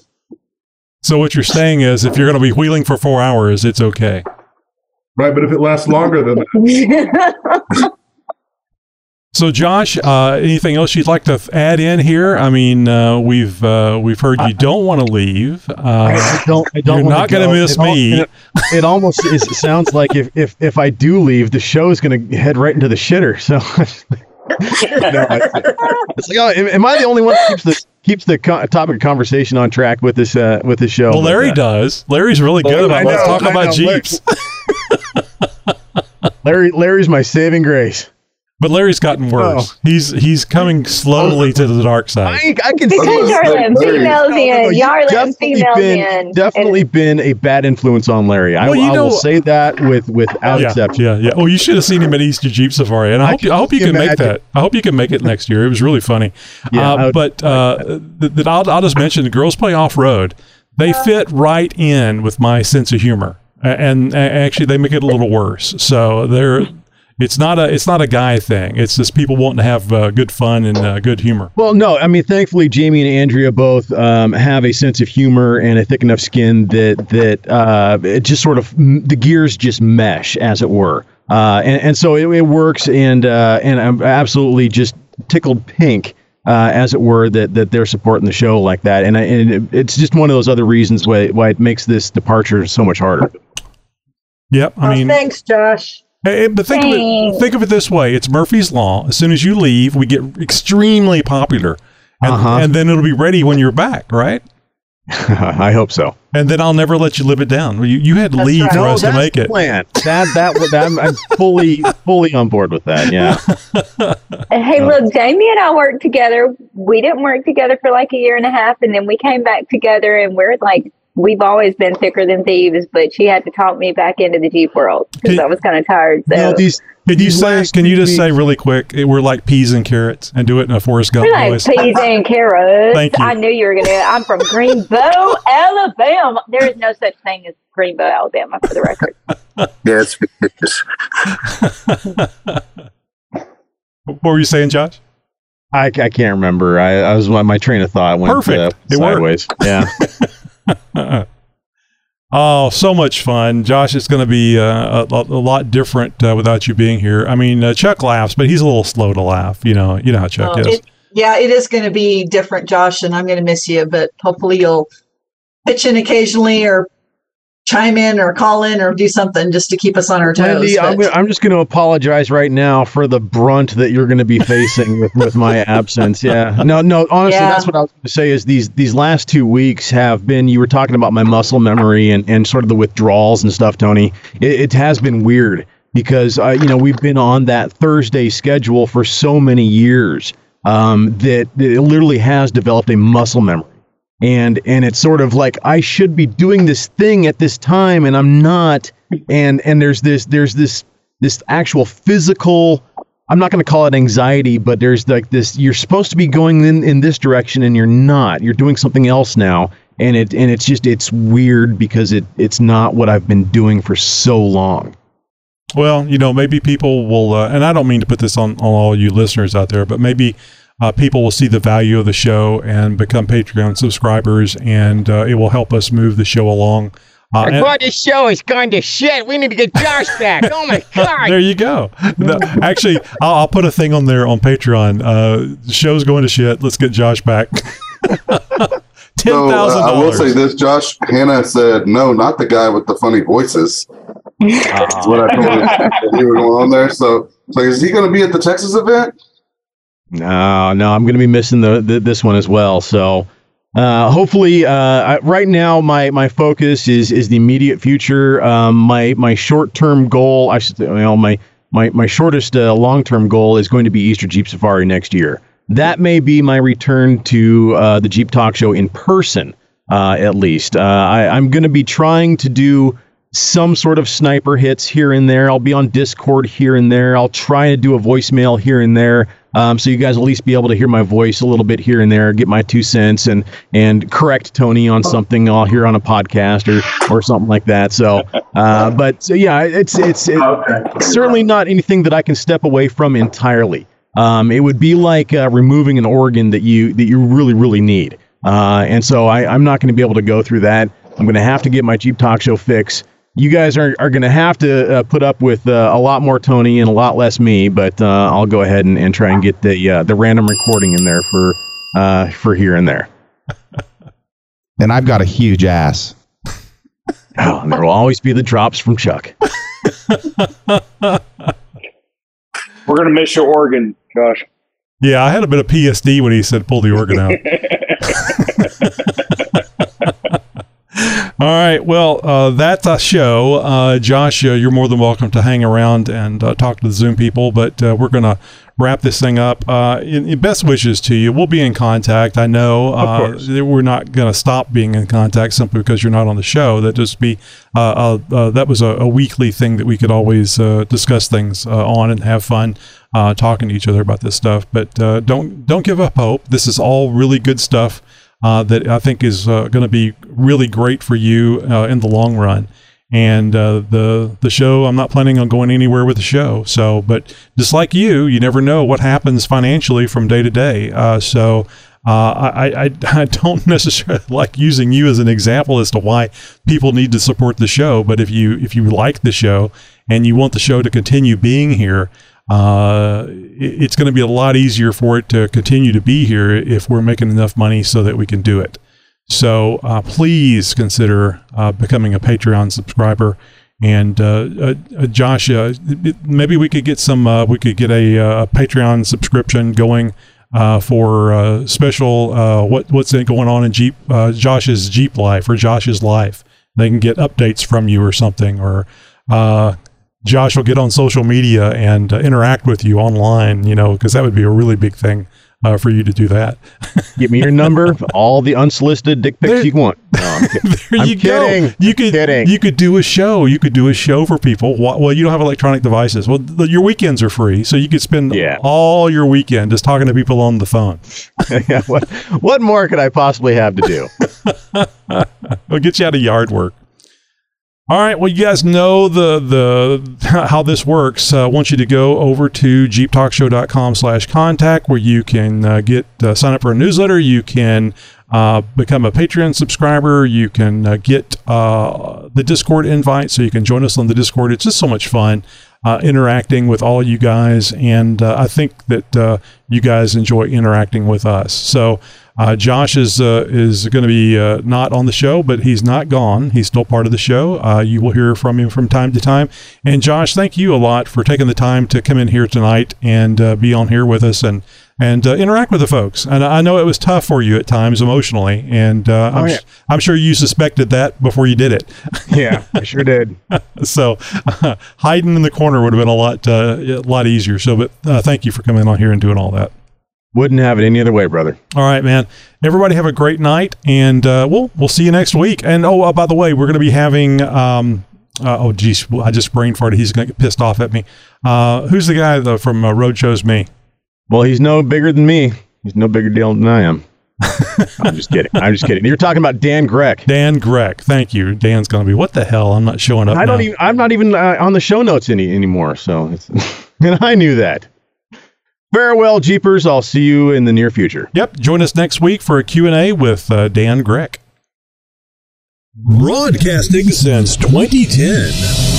Speaker 1: So what you're saying is, if you're going to be wheeling for four hours, it's okay.
Speaker 6: Right, but if it lasts longer than that, (laughs)
Speaker 1: So, Josh, uh, anything else you'd like to add in here? I mean, uh, we've uh, we've heard you don't want to leave. Uh,
Speaker 3: I don't. I don't.
Speaker 1: you're not going to miss
Speaker 3: It al-
Speaker 1: me.
Speaker 3: It, it almost is, it sounds like if, if if I do leave, the show is going to head right into the shitter. So. (laughs) no, I- it's like, oh, am, I the only one that keeps the keeps the co- topic of conversation on track with this uh, with this show?
Speaker 1: well, Larry
Speaker 3: uh,
Speaker 1: does. Larry's really good
Speaker 3: I
Speaker 1: about let's talk
Speaker 3: I
Speaker 1: about
Speaker 3: know.
Speaker 1: Jeeps. (laughs)
Speaker 3: Larry Larry's my saving grace.
Speaker 1: But Larry's gotten worse. He's he's coming slowly to the dark side.
Speaker 3: I, I can
Speaker 2: Because
Speaker 3: see
Speaker 2: you're letting
Speaker 3: Larry-
Speaker 2: females
Speaker 3: No, no,
Speaker 2: in.
Speaker 3: you've
Speaker 2: Y'all are letting
Speaker 3: definitely
Speaker 2: females
Speaker 3: been,
Speaker 2: in.
Speaker 3: Definitely been a bad influence on Larry. I,
Speaker 1: Well, you
Speaker 3: I
Speaker 1: know-
Speaker 3: will say that with without
Speaker 1: yeah,
Speaker 3: exception.
Speaker 1: yeah, yeah. Oh, you should have seen him at Easter Jeep Safari, and I,
Speaker 3: I
Speaker 1: hope you, I hope you can make that. I hope you can make it next year. It was really funny.
Speaker 3: Yeah,
Speaker 1: uh, but uh, th- th- I'll, I'll just mention the girls play off road. They fit right in with my sense of humor, and, and actually they make it a little worse. So they're. It's not a it's not a guy thing. It's just people wanting to have uh, good fun and uh, good humor.
Speaker 3: Well, no, I mean, thankfully, Jamie and Andrea both um, have a sense of humor and a thick enough skin that that uh, it just sort of the gears just mesh, as it were, uh, and and so it, it works. And uh, and I'm absolutely just tickled pink. Uh, as it were, that, that they're supporting the show like that, and, I, and it, it's just one of those other reasons why why it makes this departure so much harder.
Speaker 1: Yep. I
Speaker 13: Oh,
Speaker 1: mean,
Speaker 13: thanks, Josh.
Speaker 1: Hey, but think of it think of it this way: it's Murphy's law. As soon as you leave, we get extremely popular, and,
Speaker 3: Uh-huh.
Speaker 1: and then it'll be ready when you're back, right? (laughs)
Speaker 3: I hope so.
Speaker 1: And then I'll never let you live it down. You, you had to
Speaker 13: That's
Speaker 1: leave
Speaker 13: right.
Speaker 1: for
Speaker 3: No,
Speaker 1: us to make
Speaker 3: the
Speaker 1: it.
Speaker 3: plan. (laughs) That that would I'm, I'm fully fully on board with that. Yeah.
Speaker 2: Hey, look, Jamie and I worked together. We didn't work together for like a year and a half, and then we came back together, and we're like, we've always been thicker than thieves. But she had to talk me back into the Jeep world because
Speaker 1: Can-
Speaker 2: I was kind of tired. So
Speaker 3: You know, these
Speaker 1: Can you say? Can you just say really quick? eh, We're like peas and carrots, and do it in a Forrest Gump
Speaker 2: we're like
Speaker 1: voice.
Speaker 2: peas (laughs) and carrots.
Speaker 1: Thank you.
Speaker 2: I knew you were gonna. I'm from Greenbow, (laughs) Alabama. There is no such thing as Greenbow, Alabama, for the record.
Speaker 14: Yeah, it's fictitious.
Speaker 1: What were you saying, Josh?
Speaker 3: I, I can't remember. I, I was my train of thought went
Speaker 1: Perfect.
Speaker 3: Uh,
Speaker 1: It
Speaker 3: sideways. Yeah. (laughs) (laughs)
Speaker 1: Oh, so much fun, Josh! It's going to be uh, a, a lot different uh, without you being here. I mean, uh, Chuck laughs, but he's a little slow to laugh. You know, you know how Chuck
Speaker 8: Oh,
Speaker 1: is.
Speaker 8: it- yeah, it is going to be different, Josh, and I'm going to miss you, but hopefully you'll pitch in occasionally or chime in or call in or do something just to keep us on our toes.
Speaker 3: Wendy, I'm, gonna- I'm just going to apologize right now for the brunt that you're going to be facing with, with my (laughs) absence. Yeah. No, no. Honestly,
Speaker 8: Yeah.
Speaker 3: that's what I was going to say. Is these these last two weeks have been? You were talking about my muscle memory and, and sort of the withdrawals and stuff, Tony. It, it has been weird because uh, you know we've been on that Thursday schedule for so many years um, that, that it literally has developed a muscle memory and and it's sort of like I should be doing this thing at this time and I'm not. And and there's this there's this this actual physical I'm not going to call it anxiety but there's like this you're supposed to be going in in this direction and you're not. You're doing something else now. And it and it's just it's weird because it it's not what I've been doing for so long.
Speaker 1: Well, you know, maybe people will, uh, and I don't mean to put this on, on all you listeners out there, but maybe uh, people will see the value of the show and become Patreon subscribers, and uh, it will help us move the show along. Uh, and-
Speaker 18: Boy, this show is going to shit. We need to get Josh back. Oh my (laughs) god!
Speaker 1: there you go. No, actually, I'll, I'll put a thing on there on Patreon. Uh, the show's going to shit. Let's get Josh back. Ten (laughs)
Speaker 9: So, uh, I will say this: Josh Hannah said, "No, not the guy with the funny voices." (laughs) That's what I told him you were going on there. So, so is he going to be at the Texas event?
Speaker 3: No, no, I'm going to be missing the, the this one as well. So, uh, hopefully, uh, I, right now my my focus is is the immediate future. Um, my my short term goal, I should, you know, my my my shortest uh, long term goal is going to be Easter Jeep Safari next year. That may be my return to uh, the Jeep Talk Show in person, uh, at least. Uh, I, I'm going to be trying to do some sort of sniper hits here and there. I'll be on Discord here and there. I'll try to do a voicemail here and there. Um, so you guys at least be able to hear my voice a little bit here and there, get my two cents, and and correct Tony on something I'll hear on a podcast or or something like that. So, uh, (laughs) but so yeah, it's it's it, certainly not anything that I can step away from entirely. Um, it would be like uh, removing an organ that you that you really really need, uh, and so I, I'm not going to be able to go through that. I'm going to have to get my Jeep Talk Show fix you guys are, are going to have to uh, put up with uh, a lot more Tony and a lot less me, but uh, I'll go ahead and, and try and get the uh, the random recording in there for uh, for here and there. (laughs)
Speaker 19: And I've got a huge ass.
Speaker 3: Oh, and there will always be the drops from Chuck. (laughs)
Speaker 12: We're gonna miss your organ, Josh.
Speaker 1: Yeah, I had a bit of PSD when he said pull the organ out. (laughs) All right. Well, uh, that's a show. Uh, Josh, uh, you're more than welcome to hang around and uh, talk to the Zoom people, but uh, we're going to wrap this thing up. Uh, in, in best wishes to you. We'll be in contact. I know uh, we're not going to stop being in contact simply because you're not on the show. That just be uh, uh, uh, that was a, a weekly thing that we could always uh, discuss things uh, on and have fun uh, talking to each other about this stuff. But uh, don't don't give up hope. This is all really good stuff uh, that I think is uh, going to be really great for you uh, in the long run. And uh, the the show, I'm not planning on going anywhere with the show. So, but just like you, you never know what happens financially from day to day. Uh, so. Uh, I, I, I (laughs) don't necessarily (laughs) like using you as an example as to why people need to support the show, but if you if you like the show and you want the show to continue being here, uh, it's going to be a lot easier for it to continue to be here if we're making enough money so that we can do it. So uh, please consider uh, becoming a Patreon subscriber. And uh, uh, uh, Josh, maybe we could get some. We could get a, uh, Patreon subscription going for special. What what's going on in Jeep? Josh's Jeep life or Josh's life. They can get updates from you or something, or uh, Josh will get on social media and uh, interact with you online. You know, because that would be a really big thing uh, for you to do that. (laughs)
Speaker 3: Give me your number, all the unsolicited dick pics you want. No, I'm (laughs)
Speaker 1: there
Speaker 3: I'm
Speaker 1: you
Speaker 3: kidding.
Speaker 1: go. You could you could do a show. You could do a show for people. Well, you don't have electronic devices. Well, the, your weekends are free, so you could spend all your weekend just talking to people on the phone. (laughs)
Speaker 3: yeah, what what more could I possibly have to do?
Speaker 1: It'll get you out of yard work. All right. Well, you guys know the the (laughs) how this works. Uh, I want you to go over to jeeptalkshow.com slash contact where you can uh, get uh, sign up for a newsletter. You can uh, become a Patreon subscriber. You can uh, get uh, the Discord invite so you can join us on the Discord. It's just so much fun interacting with all you guys, and I think that you guys enjoy interacting with us. So. Uh, Josh is uh, is going to be uh, not on the show, but he's not gone. He's still part of the show. Uh, you will hear from him from time to time. And Josh, thank you a lot for taking the time to come in here tonight and uh, be on here with us and and uh, interact with the folks. And I know it was tough for you at times emotionally, and uh, I'm,
Speaker 3: Oh, yeah.
Speaker 1: I'm sure you suspected that before you did it. (laughs)
Speaker 3: Yeah, I sure did. (laughs)
Speaker 1: so (laughs) hiding in the corner would have been a lot uh, a lot easier. So, but uh, thank you for coming on here and doing all that.
Speaker 3: Wouldn't have it any other way, brother.
Speaker 1: All right, man. Everybody have a great night, and uh, we'll we'll see you next week. And oh, uh, by the way, we're going to be having. Um, uh, oh, geez, I just brain farted. He's going to get pissed off at me. Uh, who's the guy though, from uh, Road Chose Me?
Speaker 3: Well, he's no bigger than me. He's no bigger deal than I am. (laughs) I'm just kidding. I'm just kidding. You're talking about Dan Grec.
Speaker 1: Dan Grec. Thank you. Dan's going to be. What the hell? I'm not showing up.
Speaker 3: I don't
Speaker 1: now.
Speaker 3: even. I'm not even uh, on the show notes any anymore. So, it's, (laughs) and I knew that. Farewell, Jeepers. I'll see you in the near future.
Speaker 1: Yep. Join us next week for a Q&A with uh, Dan Grec.
Speaker 5: Broadcasting since 2010.